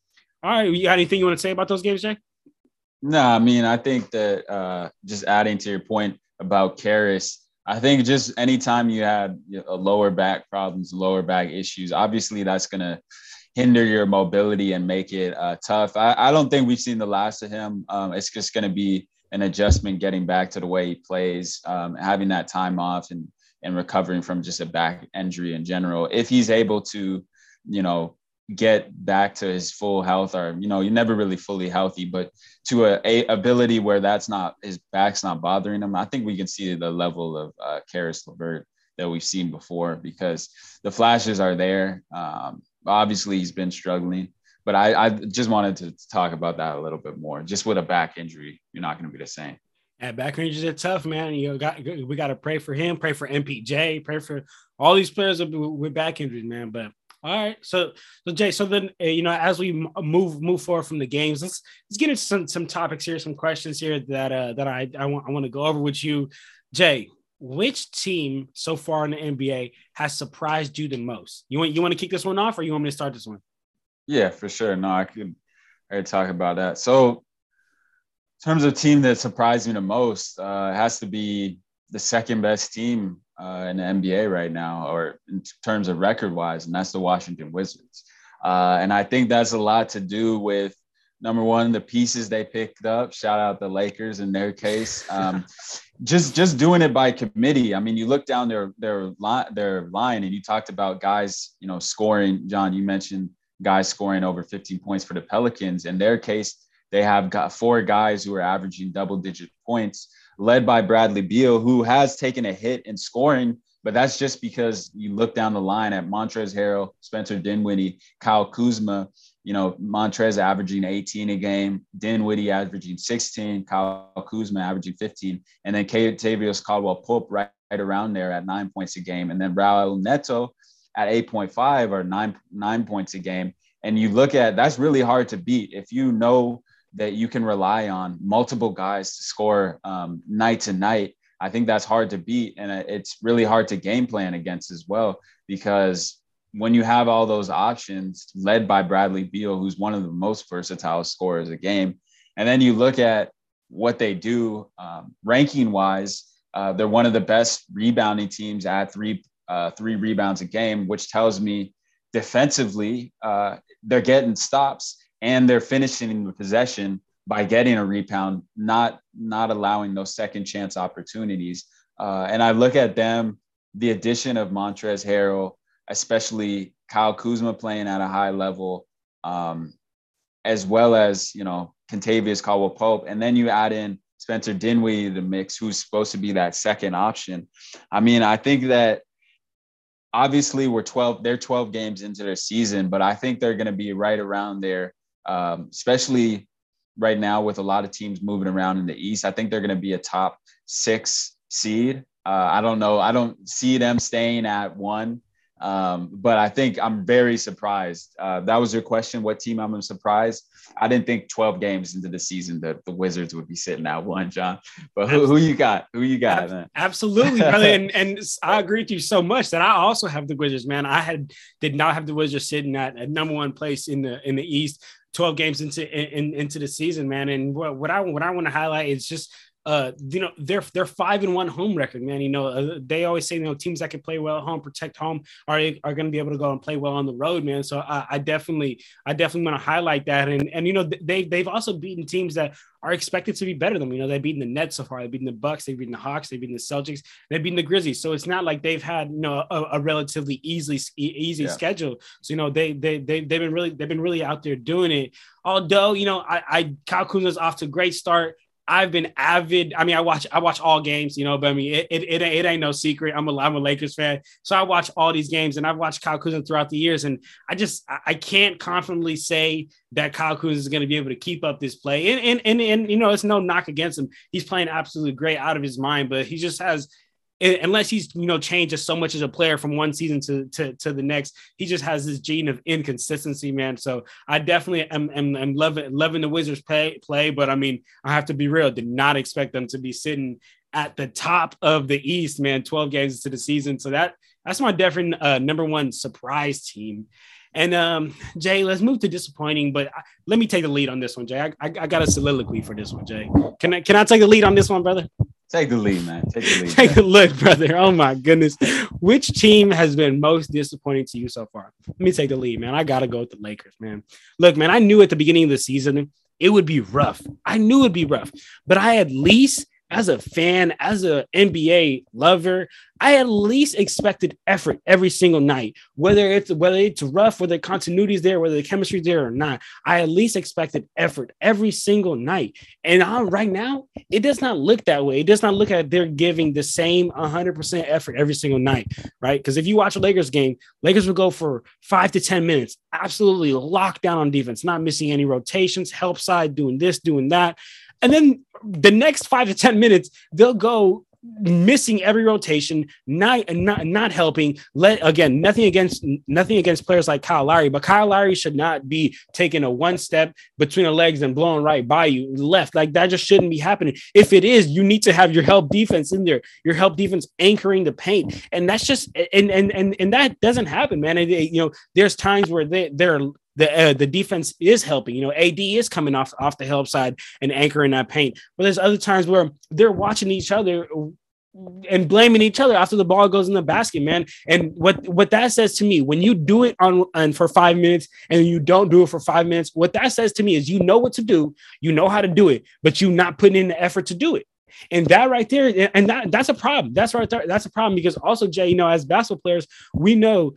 all right, you got anything you want to say about those games, Jay? No, I mean, I think that uh, just adding to your point about Caris I think just anytime you had a lower back problems, lower back issues, obviously that's going to hinder your mobility and make it uh, tough. I, I, don't think we've seen the last of him. Um, it's just going to be an adjustment getting back to the way he plays, um, having that time off and and recovering from just a back injury in general. If he's able to, you know, get back to his full health or you know you're never really fully healthy but to a, a, ability where that's not his back's not bothering him i think we can see the level of uh Caris LeVert that we've seen before because the flashes are there um, obviously he's been struggling but I, I just wanted to talk about that a little bit more just with a back injury you're not going to be the same yeah, back injuries are tough, man. You got we got to pray for him, pray for MPJ, pray for all these players with back injuries, man. But all right, so so Jay, so then uh, you know as we move move forward from the games, let's let's get into some some topics here, some questions here that uh, that I I want I want to go over with you, Jay. Which team so far in the NBA has surprised you the most? You want you want to kick this one off, or you want me to start this one? Yeah, for sure. No, I could I could talk about that. So, in terms of team that surprised me the most, uh, it has to be the second best team uh, in the NBA right now, or in terms of record wise, and that's the Washington Wizards. Uh, and I think that's a lot to do with number one, the pieces they picked up. Shout out the Lakers in their case. Um, just just doing it by committee. I mean, you look down their their line their line, and you talked about guys, you know, scoring. John, you mentioned guys scoring over 15 points for the Pelicans. In their case, they have got four guys who are averaging double digit points led by Bradley Beal, who has taken a hit in scoring, but that's just because you look down the line at Montrezl Harrell, Spencer Dinwiddie, Kyle Kuzma. You know, Montrez averaging 18 a game, Dinwiddie averaging 16, Kyle Kuzma averaging 15, and then Kentavious Caldwell Pope right, right around there at nine points a game, and then Raul Neto at 8.5 or nine nine points a game. And you look at that's really hard to beat if you know that you can rely on multiple guys to score um, night to night. I think that's hard to beat. And it's really hard to game plan against as well, because when you have all those options led by Bradley Beal, who's one of the most versatile scorers a game, and then you look at what they do um, ranking wise, uh, they're one of the best rebounding teams at three uh, three rebounds a game, which tells me defensively uh, they're getting stops and they're finishing the possession by getting a rebound, not not allowing those second chance opportunities. Uh, and I look at them, the addition of Montrezl Harrell, especially Kyle Kuzma playing at a high level, um, as well as you know Kentavious Caldwell Pope, and then you add in Spencer Dinwiddie the mix, who's supposed to be that second option. I mean, I think that obviously we're 12 they're 12 games into their season but i think they're going to be right around there um, especially right now with a lot of teams moving around in the east i think they're going to be a top six seed uh, i don't know i don't see them staying at one um, but I think I'm very surprised. Uh, that was your question. What team I'm surprised? I didn't think 12 games into the season that the Wizards would be sitting at one, John. But who, who you got? Who you got? Man? Absolutely, brother. and, and I agree with you so much that I also have the Wizards, man. I had did not have the Wizards sitting at, at number one place in the in the East. 12 games into in, into the season, man. And what, what I what I want to highlight is just uh, you know, they're they're five and one home record, man. You know, uh, they always say, you know, teams that can play well at home, protect home, are are going to be able to go and play well on the road, man. So I, I definitely, I definitely want to highlight that. And and you know, they they've also beaten teams that are expected to be better than them. You know, they've beaten the Nets so far, they've beaten the Bucks, they've beaten the Hawks, they've beaten the Celtics, they've beaten the Grizzlies. So it's not like they've had you know a, a relatively easily easy yeah. schedule. So you know, they they they they've been really they've been really out there doing it. Although you know, I, I Kyle Kuzma's off to a great start. I've been avid. I mean, I watch I watch all games, you know, but I mean, it, it, it, it, ain't no secret. I'm a I'm a Lakers fan, so I watch all these games, and I've watched Kyle Kuzma throughout the years, and I just I can't confidently say that Kyle Kuzma is going to be able to keep up this play. And, and and and you know, it's no knock against him. He's playing absolutely great out of his mind, but he just has unless he's you know changes so much as a player from one season to, to to the next he just has this gene of inconsistency man so i definitely am, am, am loving loving the wizards play play but i mean i have to be real did not expect them to be sitting at the top of the east man 12 games into the season so that that's my definite uh, number one surprise team and um, Jay, let's move to disappointing, but let me take the lead on this one, Jay. I, I, I got a soliloquy for this one, Jay. Can I can I take the lead on this one, brother? Take the lead, man. Take the lead. Take a look, brother. Oh my goodness. Which team has been most disappointing to you so far? Let me take the lead, man. I gotta go with the Lakers, man. Look, man, I knew at the beginning of the season it would be rough. I knew it'd be rough, but I at least as a fan, as a NBA lover, I at least expected effort every single night, whether it's whether it's rough, whether the continuity is there, whether the chemistry is there or not. I at least expected effort every single night. And I'm, right now, it does not look that way. It does not look like they're giving the same 100% effort every single night, right? Because if you watch a Lakers game, Lakers will go for five to 10 minutes, absolutely locked down on defense, not missing any rotations, help side, doing this, doing that. And then the next five to 10 minutes, they'll go missing every rotation, not not not helping. Let again, nothing against nothing against players like Kyle Lowry, but Kyle Lowry should not be taking a one step between the legs and blowing right by you left. Like that just shouldn't be happening. If it is, you need to have your help defense in there, your help defense anchoring the paint, and that's just and and and and that doesn't happen, man. And, you know, there's times where they they're the uh, the defense is helping. You know, AD is coming off off the help side and anchoring that paint. But there's other times where they're watching each other and blaming each other after the ball goes in the basket, man. And what what that says to me, when you do it on and for five minutes and you don't do it for five minutes, what that says to me is you know what to do, you know how to do it, but you're not putting in the effort to do it. And that right there, and that that's a problem. That's right there. That's a problem because also, Jay, you know, as basketball players, we know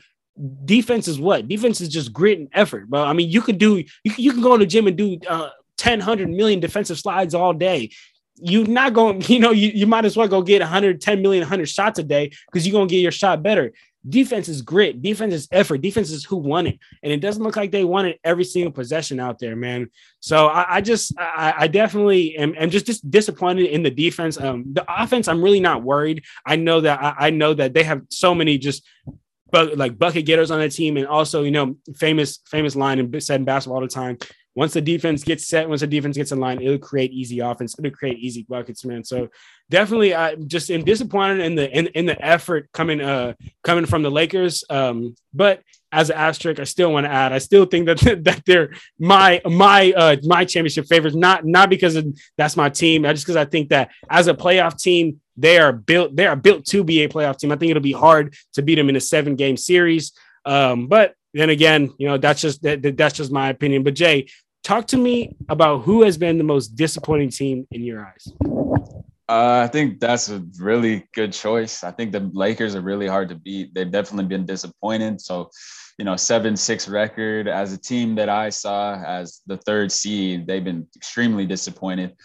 defense is what? Defense is just grit and effort but i mean you could do you, you can go to the gym and do uh 10 100 million defensive slides all day. You're not going you know you, you might as well go get 110 million 100 shots a day because you're going to get your shot better. Defense is grit. Defense is effort. Defense is who won it. And it doesn't look like they won it every single possession out there man. So i, I just I, I, definitely am, am just, just disappointed in the defense. Um the offense i'm really not worried. I know that I, I know that they have so many just but like bucket getters on the team, and also you know famous famous line and said in basketball all the time. Once the defense gets set, once the defense gets in line, it'll create easy offense. It'll create easy buckets, man. So definitely, I just am disappointed in the in, in the effort coming uh coming from the Lakers. Um, but as an asterisk, I still want to add, I still think that that they're my my uh my championship favorites. Not not because of, that's my team, just because I think that as a playoff team, they are built they are built to be a playoff team. I think it'll be hard to beat them in a seven game series. Um, but then again, you know that's just that, that's just my opinion. But Jay, talk to me about who has been the most disappointing team in your eyes. Uh, I think that's a really good choice. I think the Lakers are really hard to beat. They've definitely been disappointed. So, you know, seven six record as a team that I saw as the third seed, they've been extremely disappointed.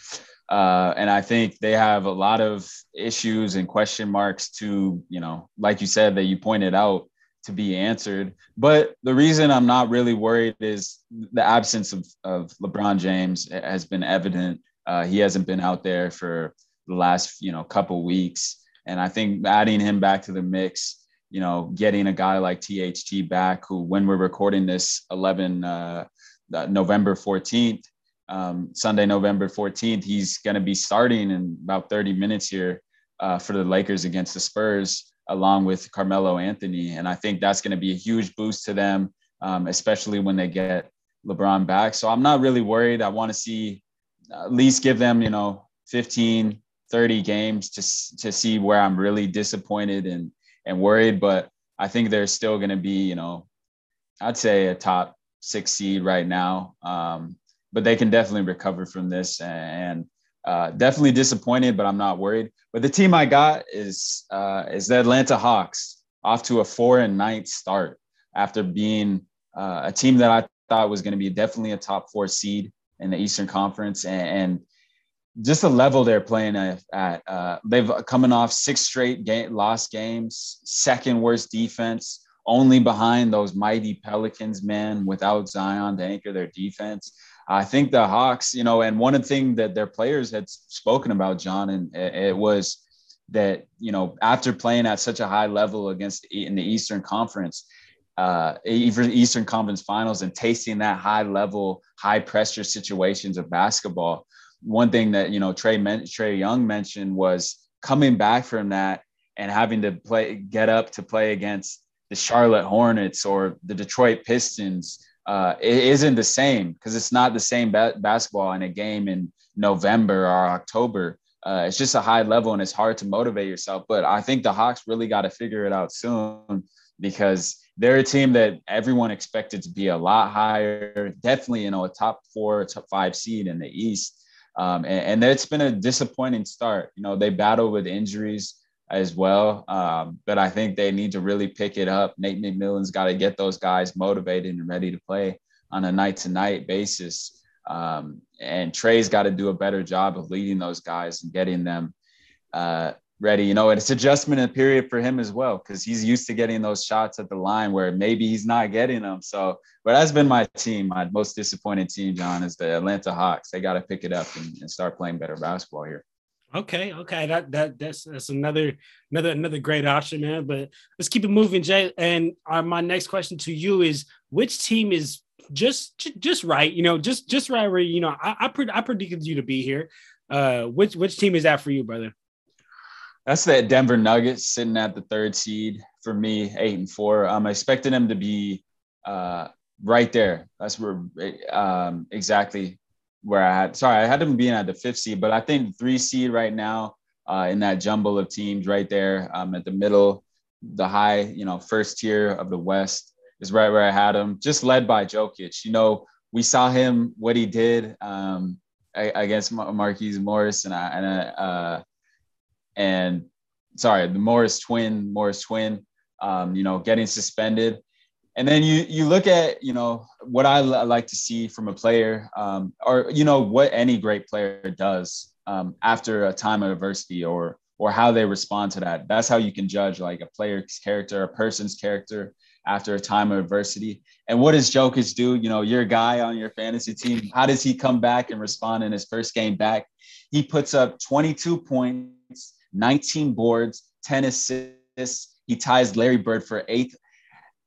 Uh, and I think they have a lot of issues and question marks to, you know, like you said, that you pointed out to be answered. But the reason I'm not really worried is the absence of, of LeBron James has been evident. Uh, he hasn't been out there for the last, you know, couple weeks. And I think adding him back to the mix, you know, getting a guy like THT back, who when we're recording this 11, uh, November 14th, um, Sunday, November 14th, he's going to be starting in about 30 minutes here uh, for the Lakers against the Spurs, along with Carmelo Anthony. And I think that's going to be a huge boost to them, um, especially when they get LeBron back. So I'm not really worried. I want to see at least give them, you know, 15, 30 games to, to see where I'm really disappointed and, and worried. But I think they're still going to be, you know, I'd say a top six seed right now. Um, but they can definitely recover from this and uh, definitely disappointed, but I'm not worried. But the team I got is uh, is the Atlanta Hawks off to a four and ninth start after being uh, a team that I thought was going to be definitely a top four seed in the Eastern Conference and, and just the level they're playing at. at uh, they've coming off six straight game, lost games, second worst defense, only behind those mighty Pelicans, man, without Zion to anchor their defense. I think the Hawks, you know, and one things that their players had spoken about, John, and it was that, you know, after playing at such a high level against in the Eastern Conference, uh, even Eastern Conference Finals, and tasting that high level, high pressure situations of basketball, one thing that you know Trae Trae Young mentioned was coming back from that and having to play get up to play against the Charlotte Hornets or the Detroit Pistons uh, it isn't the same because it's not the same ba- basketball in a game in November or October. Uh, it's just a high level and it's hard to motivate yourself. But I think the Hawks really got to figure it out soon because they're a team that everyone expected to be a lot higher, definitely, you know, a top four, top five seed in the East. Um, and, and it's been a disappointing start. You know, they battle with injuries as well. Um, but I think they need to really pick it up. Nate McMillan's got to get those guys motivated and ready to play on a night to night basis. Um, and Trae's got to do a better job of leading those guys and getting them uh, ready. You know, it's adjustment in period for him as well because he's used to getting those shots at the line where maybe he's not getting them. So, but that's been my team. My most disappointed team, John, is the Atlanta Hawks. They got to pick it up and, and start playing better basketball here. Okay, okay, that that that's that's another another another great option, man. But let's keep it moving, Jay. And uh, my next question to you is: Which team is just just right? You know, just just right where you know I I, pre- I predicted you to be here. Uh, which which team is that for you, brother? That's that Denver Nuggets sitting at the third seed for me, eight and four. I'm expecting them to be uh, right there. That's where um, exactly where I had sorry, I had them being at the fifth seed, but I think three seed right now uh, in that jumble of teams right there um, at the middle, the high, you know, first tier of the West is right where I had him, just led by Jokic. You know, we saw him what he did um, against Markieff Morris and I, and uh, and sorry, the Morris twin, Morris twin, um, you know, getting suspended and then you you look at you know what I like to see from a player, um, or you know what any great player does um, after a time of adversity, or or how they respond to that. That's how you can judge like a player's character, a person's character after a time of adversity. And what does Jokic do? You know, your guy on your fantasy team. How does he come back and respond in his first game back? He puts up 22 points, 19 boards, 10 assists. He ties Larry Bird for eighth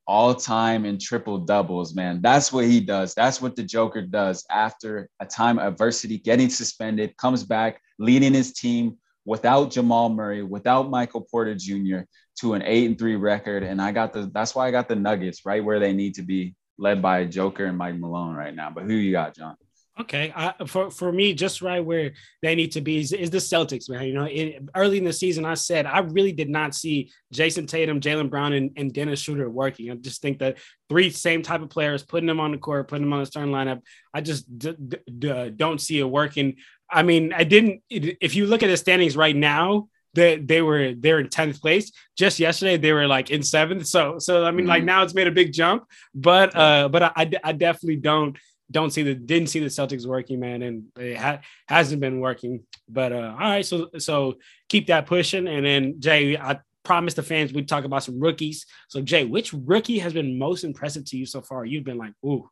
all time in triple doubles, man. That's what he does. That's what the Joker does after a time of adversity, getting suspended, comes back, leading his team without Jamal Murray, without Michael Porter Jr. to an eight and three record. And I got the that's why I got the Nuggets right where they need to be, led by Joker and Mike Malone right now. But who you got, John? Okay, uh, for for me, just right where they need to be is, is the Celtics, man. You know, in, early in the season, I said I really did not see Jayson Tatum, Jaylen Brown, and, and Dennis Schroeder working. I just think that three same type of players, putting them on the court, putting them on the starting lineup, I just d- d- don't see it working. I mean, I didn't. If you look at the standings right now, they, they were they're in 10th place just yesterday they were like in seventh so so i mean mm-hmm. like now it's made a big jump but uh but I, I definitely don't don't see the didn't see the Celtics working, man, and it ha- hasn't been working. But uh, all right, so so keep that pushing, and then Jay, I promised the fans we'd talk about some rookies. So Jay, which rookie has been most impressive to you so far? You've been like, ooh,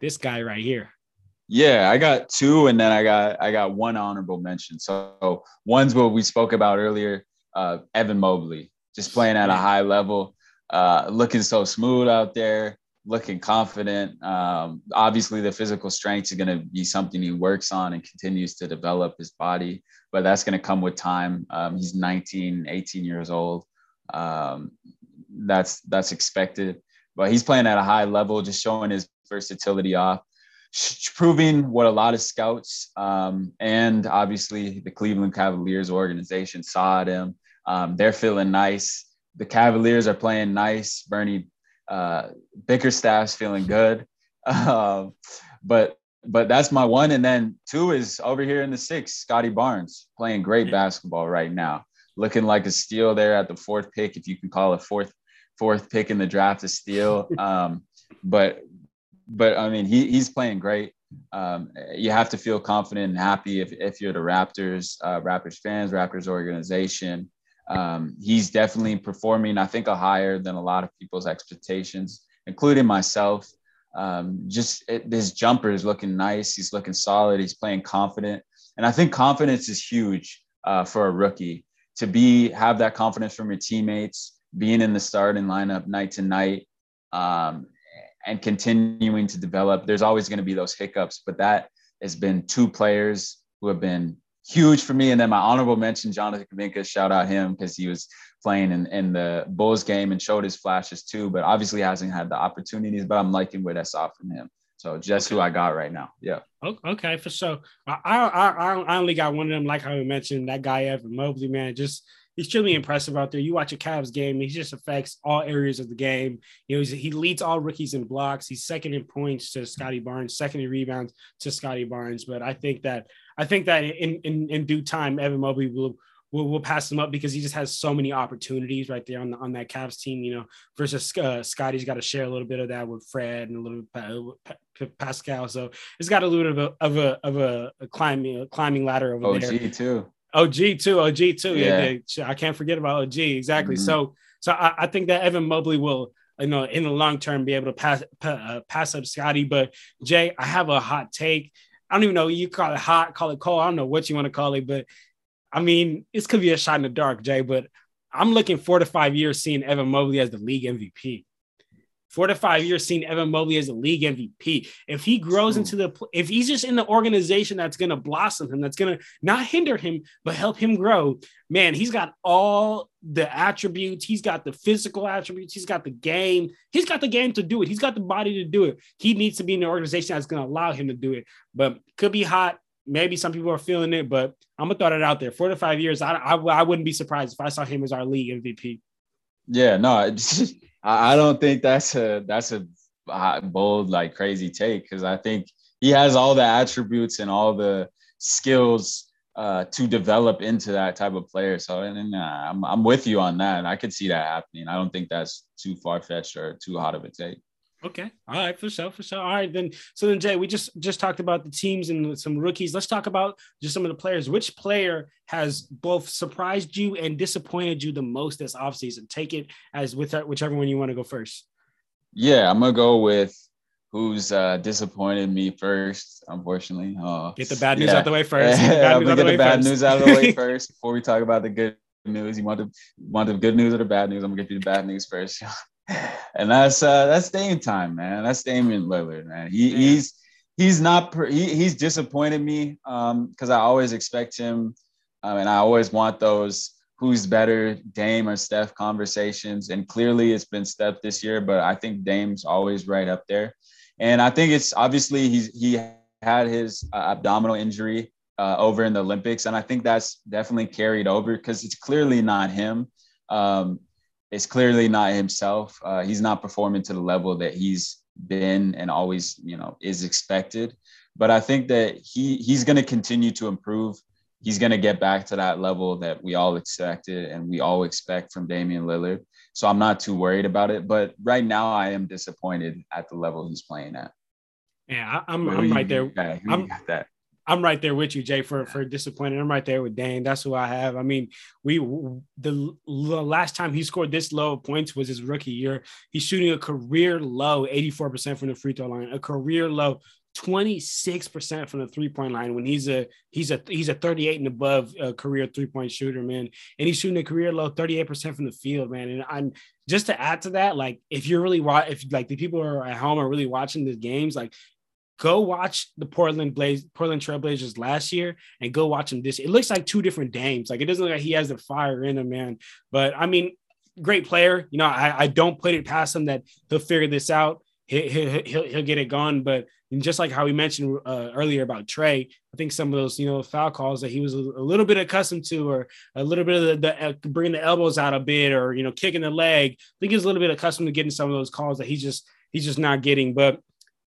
this guy right here. Yeah, I got two, and then I got I got one honorable mention. So one's what we spoke about earlier, uh, Evan Mobley, just playing at a high level, uh, looking so smooth out there looking confident. Um, obviously, the physical strength is going to be something he works on and continues to develop his body, but that's going to come with time. Um, he's 19, 18 years old. Um, that's that's expected, but he's playing at a high level, just showing his versatility off, proving what a lot of scouts um, and obviously the Cleveland Cavaliers organization saw at him. Um, they're feeling nice. The Cavaliers are playing nice. Bernie uh, Bickerstaff's feeling good. Um, but but that's my one. And then two is over here in the six, Scottie Barnes playing great basketball right now, looking like a steal there at the fourth pick, if you can call a fourth fourth pick in the draft a steal. Um, but but I mean he he's playing great. Um, you have to feel confident and happy if, if you're the Raptors, uh, Raptors fans, Raptors organization. Um, he's definitely performing, I think, a higher than a lot of people's expectations, including myself. Um, just it, his jumper is looking nice. He's looking solid. He's playing confident, and I think confidence is huge uh, for a rookie to be have that confidence from your teammates, being in the starting lineup night to night, um, and continuing to develop. There's always going to be those hiccups, but that has been two players who have been huge for me. And then my honorable mention, Jonathan Kuminga, shout out him because he was playing in, in the Bulls game and showed his flashes too, but obviously hasn't had the opportunities. But I'm liking what I saw from him. So just okay. who I got right now. Yeah. Okay, for sure. I, I I only got one of them, like how we mentioned that guy Evan Mobley, man. Just he's truly impressive out there. You watch a Cavs game, he just affects all areas of the game. You know, he leads all rookies in blocks. He's second in points to Scottie Barnes, second in rebounds to Scottie Barnes. But I think that I think that in in, in due time, Evan Mobley will We'll, we'll, pass him up because he just has so many opportunities right there on the, on that Cavs team. You know, versus uh, Scottie's got to share a little bit of that with Fred and a little bit with Pascal. So it's got a little bit of a of a, of a, a climbing a climbing ladder over OG there. OG too. OG too. OG too. Yeah, yeah I can't forget about OG. Exactly. Mm-hmm. So so I, I, think that Evan Mobley will you know in the long term be able to pass uh, pass up Scottie. But Jay, I have a hot take. I don't even know you call it hot, call it cold. I don't know what you want to call it, but I mean, this could be a shot in the dark, Jay, but I'm looking four to five years seeing Evan Mobley as the league MVP. Four to five years seeing Evan Mobley as a league MVP. If he grows into hmm. the, if he's just in the organization that's going to blossom him, that's going to not hinder him, but help him grow, man, he's got all the attributes. He's got the physical attributes. He's got the game. He's got the game to do it. He's got the body to do it. He needs to be in an organization that's going to allow him to do it. But could be hot, maybe some people are feeling it, but I'm gonna throw it out there. Four to five years, I, I, I wouldn't be surprised if I saw him as our league MVP. Yeah, no, I don't think that's a that's a bold like crazy take because I think he has all the attributes and all the skills uh, to develop into that type of player. So and, I'm I'm with you on that. I could see that happening. I don't think that's too far fetched or too hot of a take. Okay. All right. For sure. For sure. All right. Then, so then, Jay, we just just talked about the teams and some rookies. Let's talk about just some of the players. Which player has both surprised you and disappointed you the most this offseason? Take it as with whichever one you want to go first. Yeah, I'm gonna go with who's uh, disappointed me first. Unfortunately, uh, get the bad news yeah. out the way first. Get the bad, news, get the bad news out of the way first before we talk about the good news. You want the want the good news or the bad news? I'm gonna get you the bad news first. and that's uh that's Dame time, man. That's Damian Lillard, man. He yeah. he's he's not he, he's disappointed me um because I always expect him um, and I always want those who's better, Dame or Steph conversations. And clearly it's been Steph this year, but I think Dame's always right up there. And I think it's obviously he's he had his uh, abdominal injury uh, over in the Olympics, and I think that's definitely carried over because it's clearly not him. Um, it's clearly not himself. Uh, he's not performing to the level that he's been and always, you know, is expected. But I think that he he's going to continue to improve. He's going to get back to that level that we all expected and we all expect from Damian Lillard. So I'm not too worried about it. But right now, I am disappointed at the level he's playing at. Yeah, I'm, I'm right there. I'm, that. I'm right there with you, Jay, for for disappointed. I'm right there with Dame. That's who I have. I mean, we the, the last time he scored this low points was his rookie year. He's shooting a career low 84% from the free throw line, a career low 26% from the three-point line when he's a he's a he's a 38 and above uh, career three-point shooter, man. And he's shooting a career low 38% from the field, man. And I'm just to add to that, like if you're really if like the people are at home are really watching the games, like go watch the Portland Blaze Portland Trailblazers last year and go watch him this. It looks like two different Dames. Like it doesn't look like he has the fire in him, man. But I mean, great player. You know, I, I don't put it past him that he'll figure this out. He, he, he'll, he'll get it gone. But just like how we mentioned uh, earlier about Trae, I think some of those, you know, foul calls that he was a, little bit accustomed to, or a little bit of the, the uh, bringing the elbows out a bit, or you know, kicking the leg. I think he's a little bit accustomed to getting some of those calls that he's just he's just not getting. But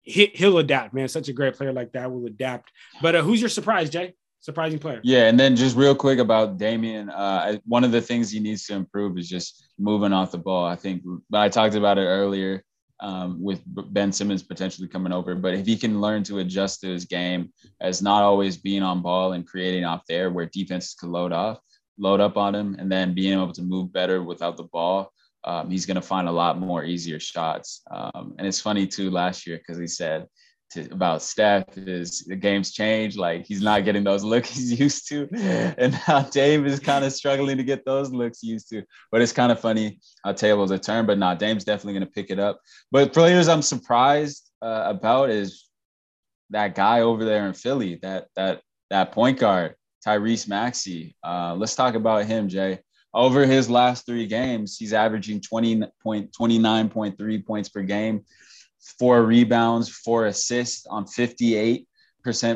he, he'll adapt, man. Such a great player like that will adapt. But uh, who's your surprise, Jay? Surprising player. Yeah, and then just real quick about Damian. Uh, one of the things he needs to improve is just moving off the ball. I think, I talked about it earlier um, with Ben Simmons potentially coming over. But if he can learn to adjust to his game as not always being on ball and creating off there where defenses could load off, load up on him, and then being able to move better without the ball, um, he's going to find a lot more easier shots. Um, and it's funny too last year because he said to, about Steph is the game's changed. Like he's not getting those looks he's used to, and now Dame is kind of struggling to get those looks used to. But it's kind of funny how tables are turned. But now Dame's definitely going to pick it up. But players I'm surprised uh, about is that guy over there in Philly, that that that point guard Tyrese Maxey. Uh, let's talk about him, Jay over his last three games, he's averaging 20 point, 29.3 points per game, four rebounds, four assists on 58%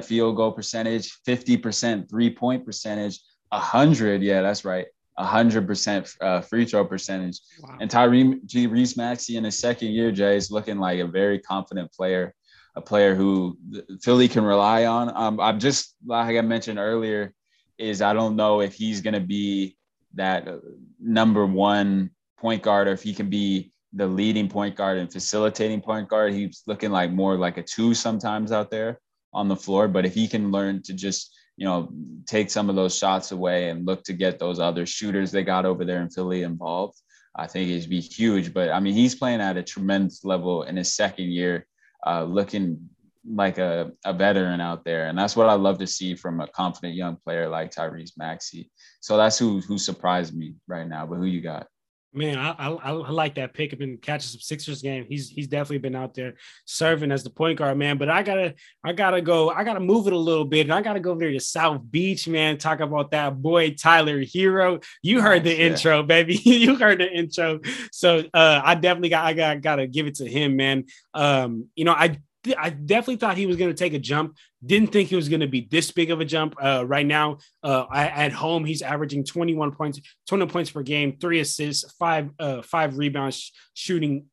field goal percentage, 50% three point percentage, 100. Yeah, that's right. 100% uh, free throw percentage. Wow. And Tyree Reese Maxey in his second year, Jay, is looking like a very confident player, a player who Philly can rely on. Um, I'm just, like I mentioned earlier, is I don't know if he's going to be that uh, number one point guard, or if he can be the leading point guard and facilitating point guard, he's looking like more like a two sometimes out there on the floor. But if he can learn to just, you know, take some of those shots away and look to get those other shooters they got over there in Philly involved, I think it'd be huge. But I mean, he's playing at a tremendous level in his second year, uh, looking like a, a veteran out there. And that's what I love to see from a confident young player like Tyrese Maxey. So that's who who surprised me right now. But who you got? Man, I, I, I like that pick. I've been catching some Sixers game. He's he's definitely been out there serving as the point guard, man. But I gotta I gotta go. I gotta move it a little bit, and I gotta go over there to South Beach, man. Talk about that boy Tyler Herro. You heard the yeah. intro, baby. you heard the intro. So uh, I definitely got I got gotta give it to him, man. Um, you know I I definitely thought he was going to take a jump. Didn't think he was going to be this big of a jump. Uh, right now, uh, at home, he's averaging 21 points, 20 points per game, three assists, five uh, five rebounds, shooting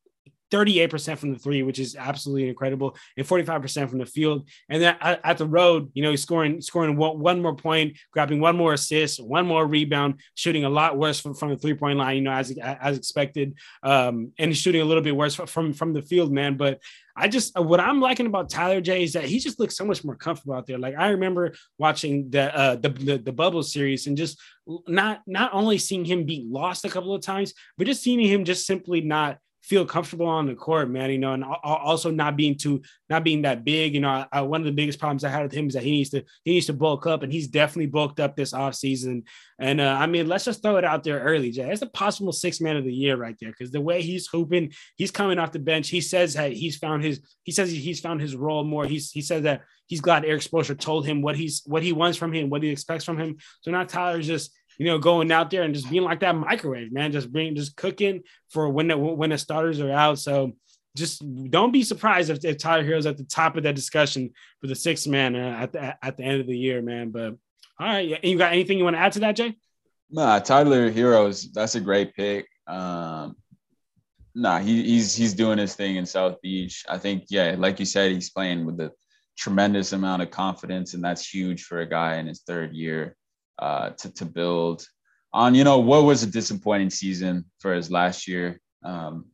38% from the three, which is absolutely incredible, and 45% from the field. And then at, the road, you know, he's scoring scoring one, one, more point, grabbing one more assist, one more rebound, shooting a lot worse from, from the three point line, you know, as as expected, um, and shooting a little bit worse from from the field, man. But I just what I'm liking about Tyler J is that he just looks so much more comfortable out there. Like I remember watching the uh, the, the the bubble series and just not not only seeing him be lost a couple of times, but just seeing him just simply not feel comfortable on the court, man. You know, and also not being too, not being that big. You know, I, one of the biggest problems I had with him is that he needs to, he needs to bulk up, and he's definitely bulked up this offseason. And uh, I mean, let's just throw it out there early, Jay. It's a possible six man of the year right there because the way he's hooping, he's coming off the bench. He says that he's found his, he says he's found his role more. He's he says that he's glad Erik Spoelstra told him what he's what he wants from him, what he expects from him. So now Tyler's just you know going out there and just being like that microwave man, just being just cooking for when the when the starters are out. So just don't be surprised if, if Tyler Herro's at the top of that discussion for the sixth man uh, at the at the end of the year, man. But all right, you got anything you want to add to that, Jay? Nah, Tyler Herro's, that's a great pick. Um, nah, he, he's he's doing his thing in South Beach. I think, yeah, like you said, he's playing with the tremendous amount of confidence, and that's huge for a guy in his third year uh, to to build on. You know, what was a disappointing season for his last year, um,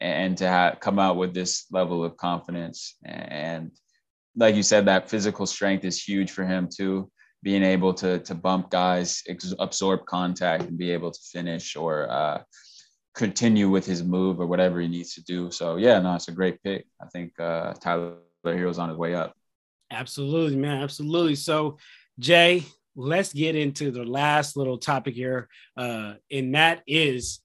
and to come out with this level of confidence and, like you said, that physical strength is huge for him too. Being able to to bump guys, ex- absorb contact, and be able to finish or uh, continue with his move or whatever he needs to do. So yeah, no, it's a great pick. I think uh, Tyler Herro's on his way up. Absolutely, man. Absolutely. So, Jay, let's get into the last little topic here. Uh, and that is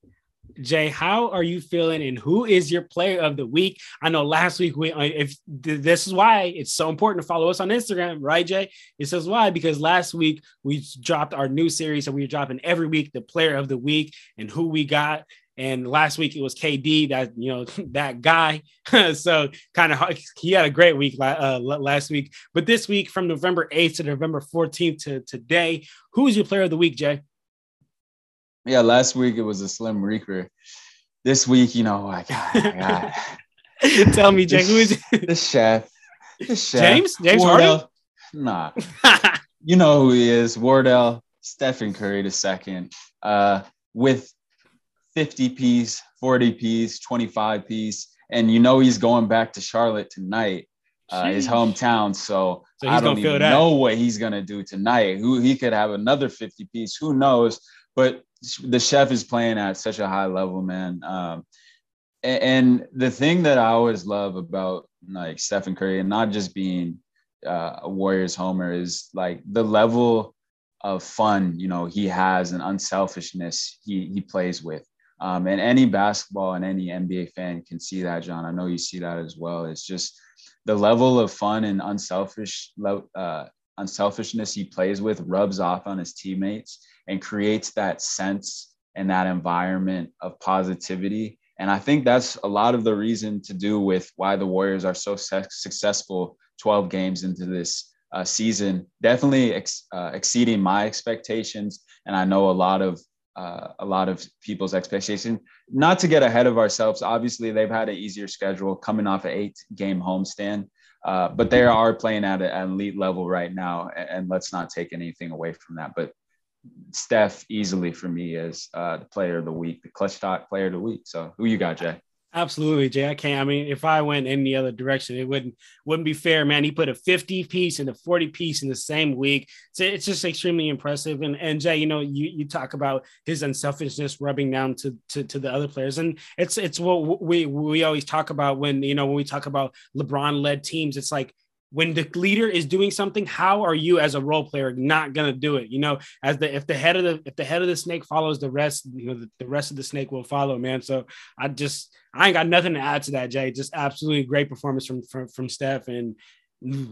Jay, how are you feeling, and who is your player of the week? I know last week we, uh, if this is why it's so important to follow us on Instagram, right, Jay? It says why because last week we dropped our new series, and we are dropping every week the player of the week and who we got. And last week it was KD, that you know that guy. so kind of he had a great week uh, last week. But this week, from November 8th to November 14th to today, who is your player of the week, Jay? Yeah, last week it was a Slim Reaper. This week, you know, I got, I got Tell me, Jay, who is it? The chef. The chef. James? James Wardell? Harden? Nah. you know who he is. Wardell, Stephen Curry the second. Uh, with 50 piece, 40 piece, 25 piece. And you know he's going back to Charlotte tonight, uh, his hometown. So, so I don't even know what he's gonna do tonight. Who he could have another 50 piece, who knows? But the chef is playing at such a high level, man. Um, and, and the thing that I always love about like Stephen Curry and not just being uh, a Warriors homer is like the level of fun you know he has and unselfishness he he plays with um, and any basketball and any NBA fan can see that, John. I know you see that as well. It's just the level of fun and unselfish uh, unselfishness he plays with rubs off on his teammates and creates that sense and that environment of positivity. And I think that's a lot of the reason to do with why the Warriors are so successful 12 games into this uh, season. Definitely ex- uh, exceeding my expectations. And I know a lot of uh, a lot of people's expectation. Not to get ahead of ourselves, obviously they've had an easier schedule coming off an eight game homestand, uh, but they are playing at an elite level right now. And, and, let's not take anything away from that. But Steph easily for me is uh, the player of the week, the clutch dot player of the week. So who you got, Jay? Absolutely, Jay. I can't. I mean, if I went any other direction, it wouldn't wouldn't be fair, man. He put a 50 piece and a 40 piece in the same week. So it's just extremely impressive. And and Jay, you know, you you talk about his unselfishness rubbing down to to, to the other players, and it's it's what we we always talk about when you know when we talk about LeBron led teams. It's like when the leader is doing something how are you as a role player not going to do it you know as the if the head of the if the head of the snake follows the rest you know the, the, rest of the snake will follow man so i just i ain't got nothing to add to that jay just absolutely great performance from from, from steph and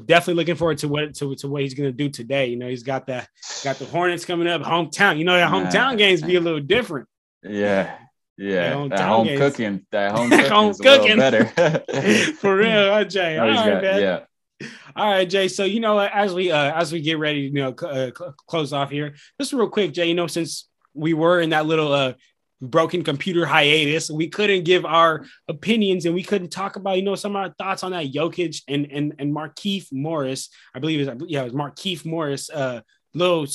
definitely looking forward to what to, to what he's going to do today you know he's got that got the hornets coming up hometown you know that hometown games be a little different yeah yeah, that home games. cooking, that home cooking, home cooking. better. For real, Jay. All right, got, man. Yeah, all right, Jay. So you know, as we uh, as we get ready, you know, uh, close off here, just real quick, Jay. You know, since we were in that little uh, broken computer hiatus, we couldn't give our opinions and we couldn't talk about, you know, some of our thoughts on that Jokic and and and Markieff Morris. I believe it was yeah, it was Markieff Morris. Uh, little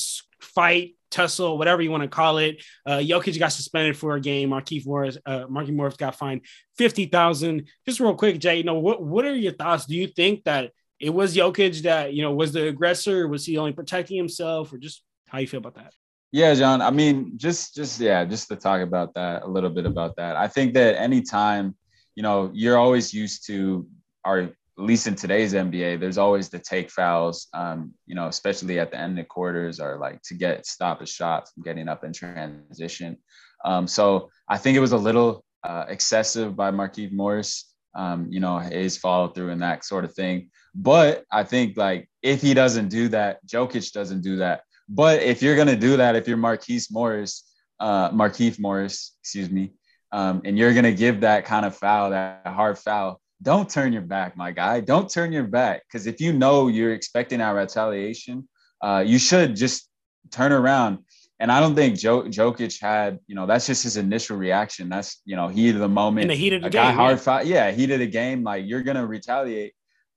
fight tussle, whatever you want to call it. Uh, Jokic got suspended for a game. Markieff Morris, uh, Markieff Morris got fined fifty thousand. Just real quick, Jay. You know what? What are your thoughts? Do you think that it was Jokic that you know was the aggressor? Was he only protecting himself, or just how you feel about that? Yeah, John. I mean, just just yeah, just to talk about that a little bit about that. I think that anytime you know, you're always used to our at least in today's NBA, there's always the take fouls, um, you know, especially at the end of quarters or like to get stop a shot from getting up in transition. Um, so I think it was a little uh, excessive by Markieff Morris, um, you know, his follow through and that sort of thing. But I think like if he doesn't do that, Jokic doesn't do that. But if you're gonna do that, if you're Marquise Morris, uh, Morris, excuse me, um, and you're gonna give that kind of foul, that hard foul, don't turn your back, my guy. Don't turn your back because if you know you're expecting our retaliation, uh, you should just turn around. And I don't think jo- Jokic had, you know, that's just his initial reaction. That's, you know, heat of the moment. In the heat of the a game, guy hard yeah. foul. Yeah, heat of the game. Like you're gonna retaliate.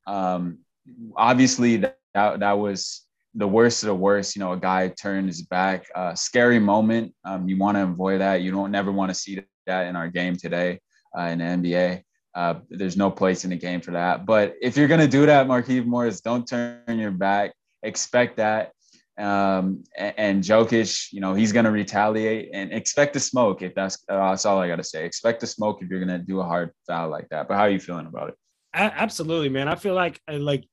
Um, obviously that, that that was the worst of the worst. You know, a guy turned his back. Uh, scary moment. Um, you want to avoid that. You don't never want to see that in our game today uh, in the NBA. Uh, there's no place in the game for that. But if you're gonna do that, Marquise Morris, don't turn your back. Expect that. Um, and, and Jokic, you know, he's gonna retaliate and expect to smoke. If that's uh, that's all I gotta say. Expect to smoke if you're gonna do a hard foul like that. But how are you feeling about it? Absolutely, man. I feel like uh, like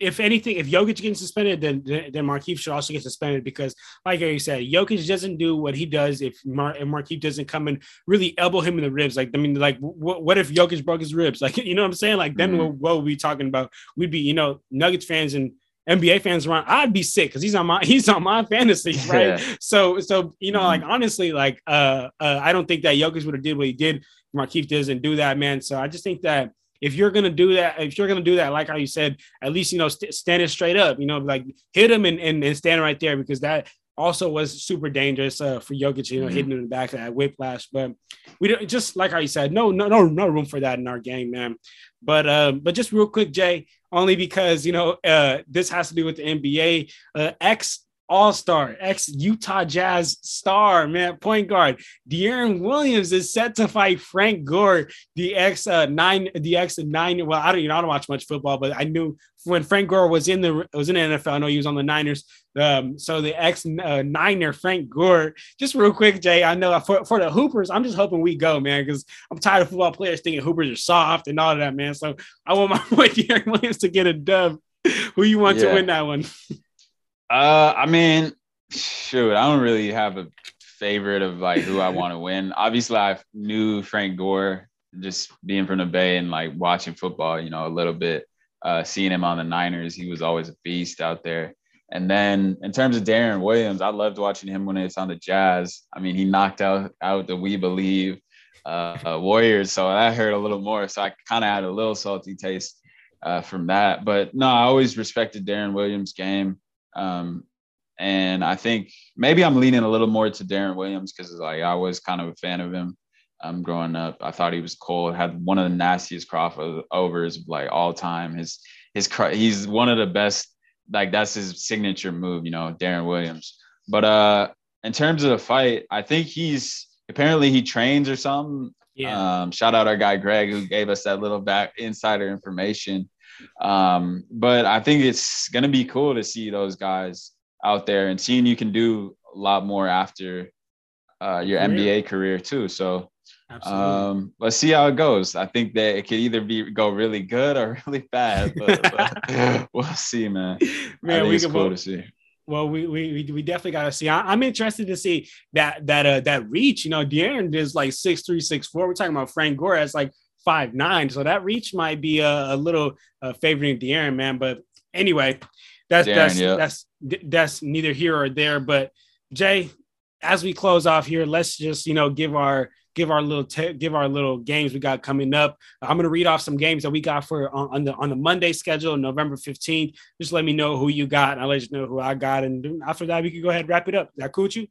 if anything, if Jokic gets suspended, then then Markieff should also get suspended because, like you said, Jokic doesn't do what he does if Mar- if Markieff doesn't come and really elbow him in the ribs. Like I mean, like what, what if Jokic broke his ribs? Like you know what I'm saying? Like then Mhm. what, what we talking about? We'd be you know Nuggets fans and NBA fans around. I'd be sick because he's on my he's on my fantasy, right? Yeah. So so you know like honestly like uh, uh I don't think that Jokic would have did what he did. Markieff doesn't do that, man. So I just think that if you're gonna do that, if you're gonna do that, like how you said, at least you know st- stand it straight up. You know, like hit him and, and and stand right there because that also was super dangerous uh, for Jokic. You know, Mhm. hitting him in the back of that whiplash. But we don't just like how you said, no, no, no, no room for that in our game, man. But uh, but just real quick, Jay, only because you know uh, this has to do with the NBA. Uh, ex All Star, ex Utah Jazz star, man, point guard Deron Williams is set to fight Frank Gore, the ex uh, nine, the ex nine. Well, I don't, you know, I don't watch much football, but I knew when Frank Gore was in the was in the NFL. I know he was on the Niners. Um, so the ex uh, Niner Frank Gore. Just real quick, Jay. I know for, for the Hoopers, I'm just hoping we go, man, because I'm tired of football players thinking Hoopers are soft and all of that, man. So I want my boy Deron Williams to get a dub. Who you want to win that one? Uh, I mean, shoot, I don't really have a favorite of like who I want to win. Obviously, I knew Frank Gore just being from the Bay and like watching football, you know, a little bit. Uh, seeing him on the Niners, he was always a beast out there. And then in terms of Deron Williams, I loved watching him when it's on the Jazz. I mean, he knocked out out the We Believe uh, uh, Warriors, so that hurt a little more. So I kind of had a little salty taste uh, from that. But no, I always respected Deron Williams' game. Um, and I think maybe I'm leaning a little more to Deron Williams because like I was kind of a fan of him um, growing up. I thought he was cool. Had one of the nastiest crossovers of like all time. His his he's one of the best. Like that's his signature move, you know, Deron Williams. But uh, in terms of the fight, I think he's apparently he trains or something. Yeah. Um, shout out our guy Greg who gave us that little back insider information. Um, but I think it's gonna be cool to see those guys out there and seeing you can do a lot more after uh, your Career. NBA career too. So um, let's see how it goes. I think that it could either be go really good or really bad, but, but we'll see, man. Man, we it's can cool vote. to see. Well, we we we- definitely got to see. I, I'm interested to see that that uh that reach. You know, Deron is like six three six four. We're talking about Frank Gore as like five nine, so that reach might be a, a little uh, favoring Deron, man. But anyway, that's Deron, that's yeah. that's that's neither here or there. But Jay, as we close off here, let's just you know give our give our little te- give our little games we got coming up. I'm gonna read off some games that we got for on, on the on the Monday schedule, November 15th. Just let me know who you got, and I'll let you know who I got. And after that, we can go ahead and wrap it up. Is that cool with you?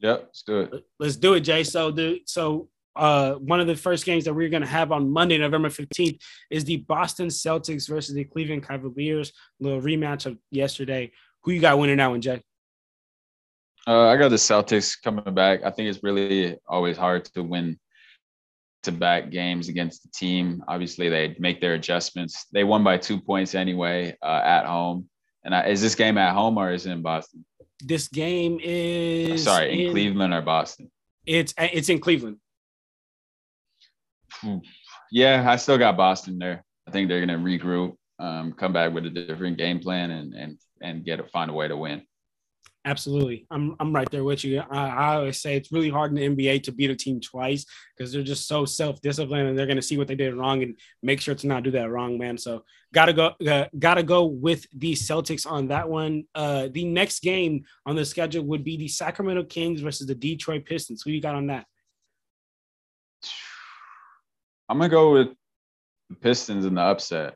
Yep, let's do it. Let's do it, Jay. So the so uh one of the first games that we're gonna have on Monday, November 15th, is the Boston Celtics versus the Cleveland Cavaliers. little rematch of yesterday. Who you got winning that one, Jay? Uh, I got the Celtics coming back. I think it's really always hard to win to back games against the team. Obviously, they make their adjustments. They won by two points anyway uh, at home. And I, is this game at home or is it in Boston? This game is Sorry, in, Cleveland or Boston? It's it's in Cleveland. Phew. yeah, I still got Boston there. I think they're gonna regroup, um, come back with a different game plan, and and and get to find a way to win. Absolutely. I'm, I'm right there with you. I, I always say it's really hard in the NBA to beat a team twice because they're just so self disciplined and they're going to see what they did wrong and make sure to not do that wrong, man. So, got to go, uh, got to go with the Celtics on that one. Uh, the next game on the schedule would be the Sacramento Kings versus the Detroit Pistons. Who you got on that? I'm to go with the Pistons in the upset.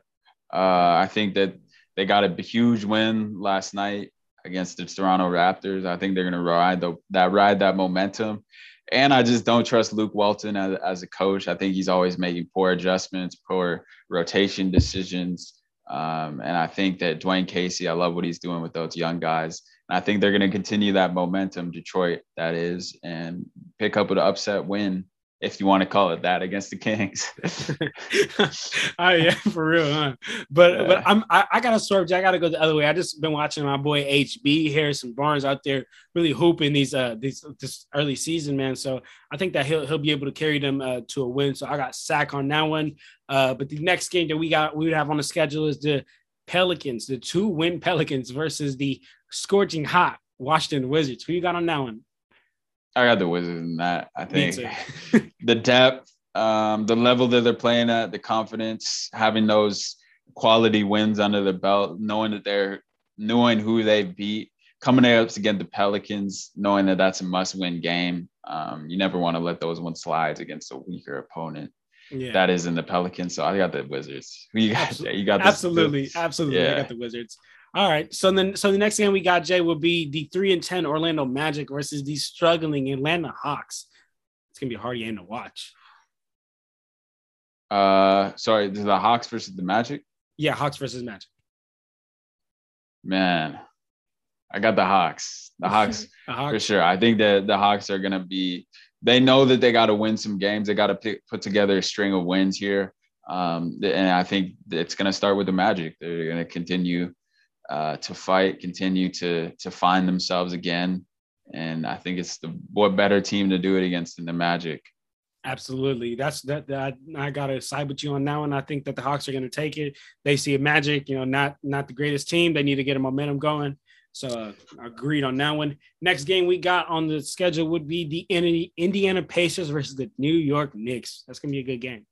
Uh, I think that they got a huge win last night against the Toronto Raptors. I think they're to ride the, that ride that momentum. And I just don't trust Luke Walton as, as a coach. I think he's always making poor adjustments, poor rotation decisions. Um, and I think that Dwane Casey, I love what he's doing with those young guys. And I think they're going to continue that momentum, Detroit, that is, and pick up an upset win if you want to call it that, against the Kings. oh yeah, for real, huh? But yeah. but I'm I, I, gotta swerve. I gotta go the other way. I just been watching my boy HB Harrison Barnes out there really hooping these uh these this early season, man. So I think that he'll he'll be able to carry them uh, to a win. So I got sack on that one. Uh, but the next game that we got we would have on the schedule is the Pelicans, the two win Pelicans versus the scorching hot Washington Wizards. Who you got on that one? I got the Wizards in that. I think the depth, um, the level that they're playing at, the confidence, having those quality wins under the belt, knowing that they're knowing who they beat, coming up against the Pelicans, knowing that that's a must-win game. Um, you never want to let those ones slide against a weaker opponent. Yeah. That is in the Pelicans. So I got the Wizards. Who you got? Absolutely. You got absolutely, the, absolutely. Yeah. I got the Wizards. All right. So then, so the next game we got Jay will be the three and ten Orlando Magic versus the struggling Atlanta Hawks. It's gonna be a hard game to watch. Uh, sorry, the Hawks versus the Magic. Yeah, Hawks versus Magic. Man, I got the Hawks. The Hawks, the Hawks. for sure. I think that the Hawks are gonna be. They know that they got to win some games. They got to put together a string of wins here. Um, and I think it's going to start with the Magic. They're going to continue uh, to fight, continue to to find themselves again. And I think it's the what better team to do it against than the Magic. Absolutely, that's that. that I gotta side with you on that one. I think that the Hawks are going to take it. They see a Magic, you know, not not the greatest team. They need to get a momentum going. So uh, agreed on that one. Next game we got on the schedule would be the Indiana Pacers versus the New York Knicks. That's gonna be a good game.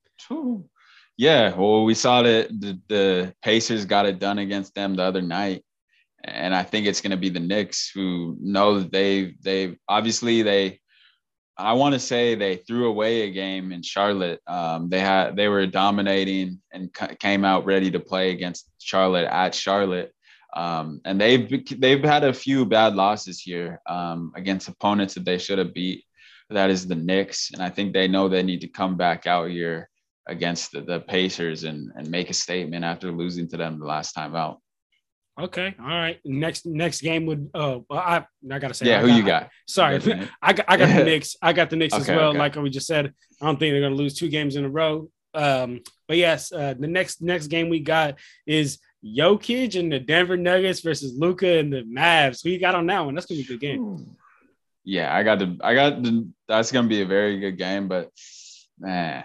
Yeah, well, we saw that the, the Pacers got it done against them the other night, and I think it's going to be the Knicks who know that they they obviously they. I want to say they threw away a game in Charlotte. Um, they had they were dominating and c- came out ready to play against Charlotte at Charlotte, um, and they've they've had a few bad losses here um, against opponents that they should have beat. That is the Knicks, and I think they know they need to come back out here against the, the Pacers and, and make a statement after losing to them the last time out. Okay. All right. Next next game would oh I I gotta say yeah I who got, you got sorry I got I got the Knicks I got the Knicks okay, as well okay. like we just said I don't think they're gonna lose two games in a row um but yes uh, the next next game we got is Jokic and the Denver Nuggets versus Luka and the Mavs who you got on that one that's gonna be a good game yeah I got the I got the that's gonna be a very good game but man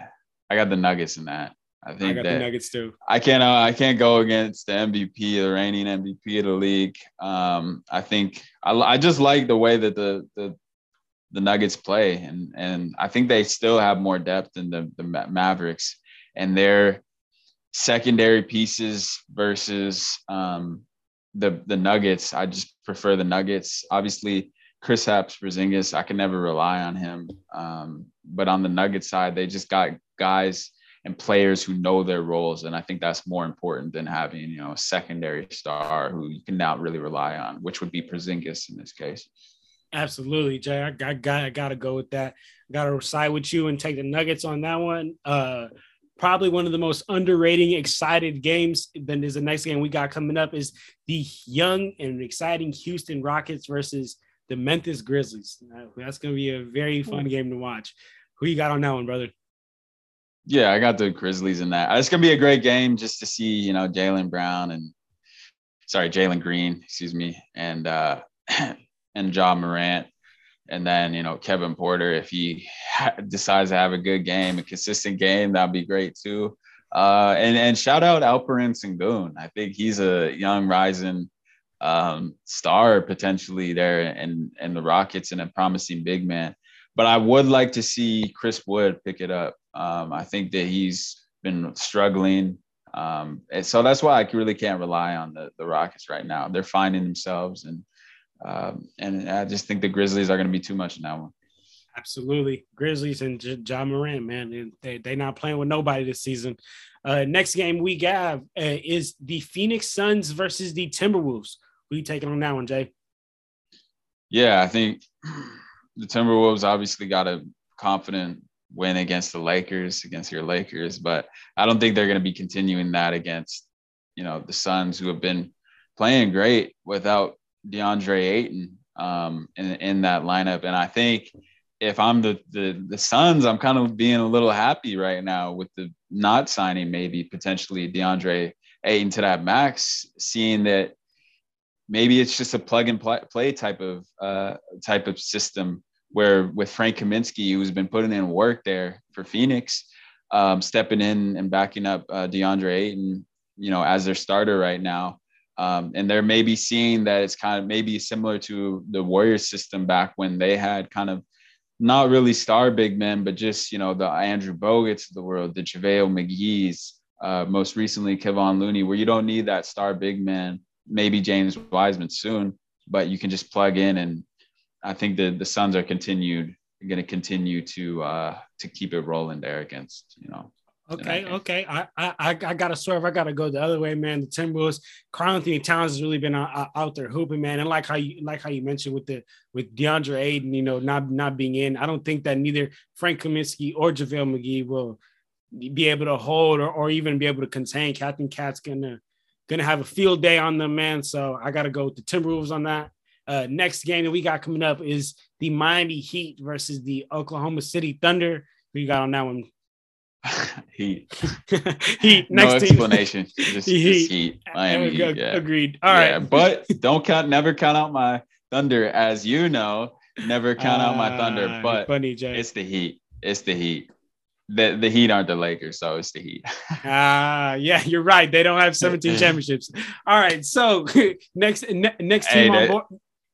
I got the Nuggets in that. I think I got the Nuggets too. I can't uh, I can't go against the MVP, the reigning MVP of the league. Um, I think I, I just like the way that the the the Nuggets play, and and I think they still have more depth than the the Mavericks, and their secondary pieces versus um, the the Nuggets. I just prefer the Nuggets. Obviously, Kristaps Porzingis, I can never rely on him. Um, but on the Nuggets side, they just got guys and players who know their roles. And I think that's more important than having, you know, a secondary star who you can now really rely on, which would be Porzingis in this case. Absolutely, Jay. I, I got I got to go with that. Got to side with you and take the Nuggets on that one. Uh, probably one of the most underrated, excited games. Then there's the next game we got coming up is the young and exciting Houston Rockets versus the Memphis Grizzlies. That's going to be a very fun game to watch. Who you got on that one, brother? Yeah, I got the Grizzlies in that. It's gonna be a great game just to see, you know, Jalen Brown and sorry, Jalen Green, excuse me, and uh and Ja Morant And then, you know, Kevin Porter, if he ha- decides to have a good game, a consistent game, that'd be great too. Uh, and and shout out Alperen Sengun. I think he's a young rising um, star potentially there in in the Rockets and a promising big man. But I would like to see Chris Wood pick it up. Um, I think that he's been struggling. Um, and so that's why I really can't rely on the, the Rockets right now. They're finding themselves, and um, and I just think the Grizzlies are going to be too much in that one. Absolutely, Grizzlies and J- Ja Morant, man, they they not playing with nobody this season. Uh, next game we have uh, is the Phoenix Suns versus the Timberwolves. Who you taking on that one, Jay? Yeah, I think the Timberwolves obviously got a confident win against the Lakers, against your Lakers, but I don't think they're going to be continuing that against, you know, the Suns who have been playing great without DeAndre Ayton um, in, in that lineup. And I think if I'm the, the the Suns, I'm kind of being a little happy right now with the not signing maybe potentially DeAndre Ayton to that max, seeing that maybe it's just a plug and play type of uh, type of system where with Frank Kaminsky, who's been putting in work there for Phoenix, um, stepping in and backing up uh, DeAndre Ayton, you know, as their starter right now. Um, and they're maybe seeing that it's kind of maybe similar to the Warriors system back when they had kind of not really star big men, but just, you know, the Andrew Bogut's of the world, the JaVale McGee's, uh, most recently Kevon Looney, where you don't need that star big man, maybe James Wiseman soon, but you can just plug in and I think the the Suns are continued going to continue to uh to keep it rolling there against you know Okay, okay. I, I I gotta swerve. I gotta go the other way, man. The Timberwolves, Karl-Anthony Towns has really been out, out, there hooping, man. And like how you like how you mentioned with the with DeAndre Ayton, you know, not not being in. I don't think that neither Frank Kaminsky or JaVale McGee will be able to hold or, or even be able to contain. Captain Cat's gonna gonna have a field day on them, man. So I gotta go with the Timberwolves on that. Uh, next game that we got coming up is the Miami Heat versus the Oklahoma City Thunder. Who you got on that one? heat. heat. Next no explanation. Just, heat. Just heat. Miami Heat. Yeah. Agreed. All yeah, right. but don't count. Never count out my Thunder, as you know. Never count uh, out my Thunder. Ah, but funny, Jay. it's the Heat. It's the Heat. The, the Heat aren't the Lakers, so it's the Heat. Ah, uh, yeah, you're right. They don't have 17 championships. All right, so next ne- next team hey, on board.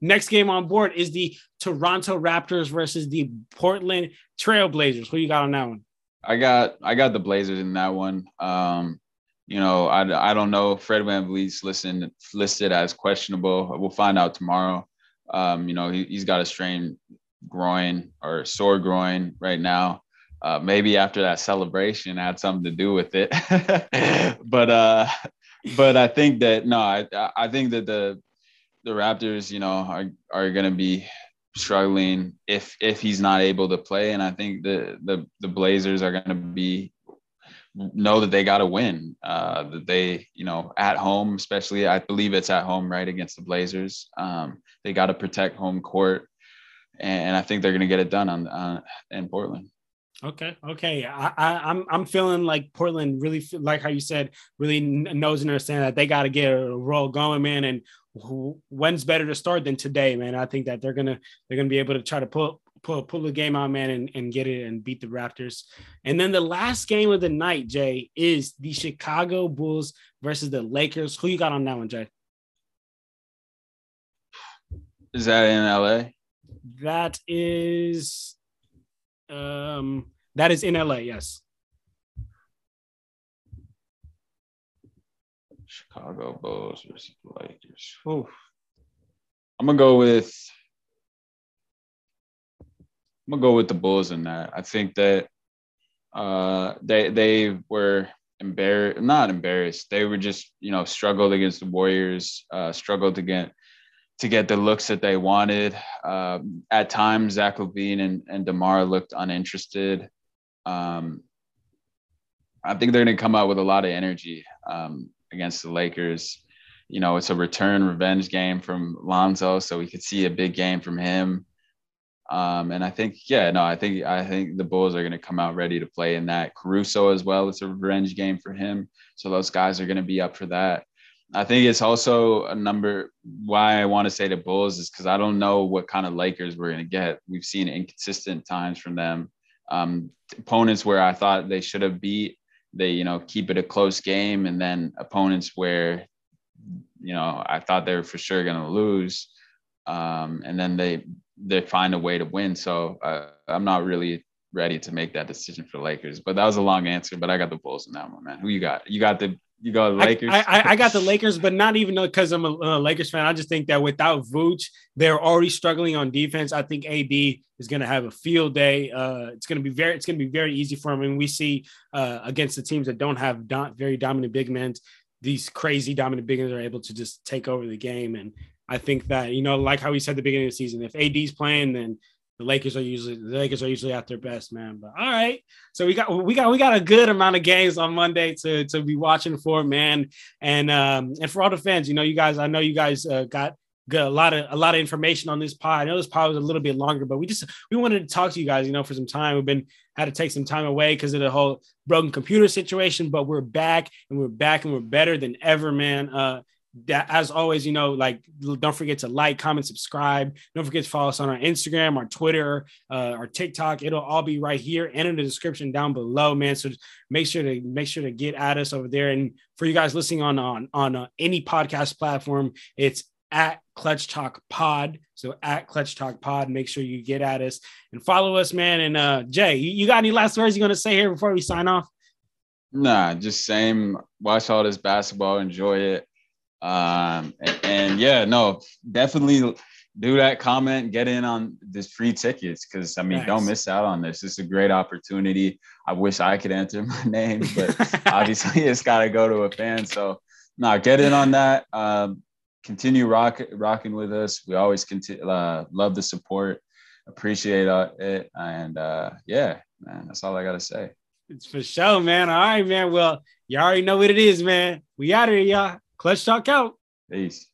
Next game on board is the Toronto Raptors versus the Portland Trailblazers. Who you got on that one? I got I got the Blazers in that one. Um, you know, I, I don't know. Fred Van VanVleet's listed listed as questionable. We'll find out tomorrow. Um, you know, he, he's got a strained groin or sore groin right now. Uh, maybe after that celebration had something to do with it. but uh, but I think that no, I I think that the the Raptors, you know, are are going to be struggling if if he's not able to play. And I think the the the Blazers are going to be know that they got to win. Uh, that they, you know, at home, especially, I believe it's at home, right, against the Blazers. Um, they got to protect home court, and I think they're going to get it done on uh, in Portland. Okay, okay. I, I, am I'm, I'm feeling like Portland really like how you said really knows and understand that they got to get a roll going, man. And who, when's better to start than today, man? I think that they're gonna they're gonna be able to try to pull pull pull the game out, man, and, and get it and beat the Raptors. And then the last game of the night, Jay, is the Chicago Bulls versus the Lakers. Who you got on that one, Jay? Is that in LA? That is um, that is in LA, yes. Chicago Bulls versus Lakers. I'm gonna go with I'm gonna go with the Bulls in that. I think that uh, they they were embarrassed, not embarrassed. They were just you know struggled against the Warriors, uh, struggled to get to get the looks that they wanted. Um, at times, Zach LaVine and, and DeMar looked uninterested. Um, I think they're to come out with a lot of energy um, against the Lakers. You know, it's a return revenge game from Lonzo, so we could see a big game from him. Um, and I think, yeah, no, I think I think the Bulls are going to come out ready to play in that. Caruso as well. It's a revenge game for him, so those guys are going to be up for that. I think it's also a number why I want to say the Bulls is because I don't know what kind of Lakers we're going to get. We've seen inconsistent times from them. Um, opponents where I thought they should have beat, they you know keep it a close game, and then opponents where you know I thought they were for sure going to lose, um, and then they they find a way to win. So uh, I'm not really ready to make that decision for Lakers. But that was a long answer. But I got the Bulls in that one, man. Who you got? You got the you got Lakers. I, I, I got the Lakers, but not even because I'm a, a, Lakers fan. I just think that without Vooch, they're already struggling on defense. I think AD is going to have a field day. Uh, it's going to be very it's going to be very easy for him. And we see uh, against the teams that don't have do- very dominant big men, these crazy dominant big men are able to just take over the game. And I think that you know, like how we said at the beginning of the season, if AD's playing, then the Lakers are usually the Lakers are usually at their best, man. But all right, so we got we got we got a good amount of games on Monday to to be watching for, man. And um and for all the fans, you know, you guys, I know you guys uh, got a lot of a lot of information on this pod. I know this pod was a little bit longer, but we just we wanted to talk to you guys, you know, for some time. We've been had to take some time away because of the whole broken computer situation, but we're back and we're back and we're better than ever, man. Uh that as always, you know, like don't forget to like, comment, subscribe. Don't forget to follow us on our Instagram, our Twitter, uh, our TikTok. It'll all be right here and in the description down below, man. So make sure to make sure to get at us over there. And for you guys listening on on on uh, any podcast platform, it's at Clutch Talk Pod. So at Clutch Talk Pod, make sure you get at us and follow us, man. And uh, Jay, you, got any last words you're gonna say here before we sign off? Nah, just same. Watch all this basketball, enjoy it um, and, and yeah, no, definitely do that comment, get in on this free tickets because I mean, nice. don't miss out on this. It's a great opportunity. I wish I could enter my name, but obviously it's got to go to a fan. So, no, get in on that. Um, continue rock, rocking with us. We always continue, uh, love the support, appreciate uh, it, and uh, yeah, man, that's all I got to say. It's for sure, man. All right, man. Well, you already know what it is, man. We out of here, y'all. Clutch Talk out. Peace.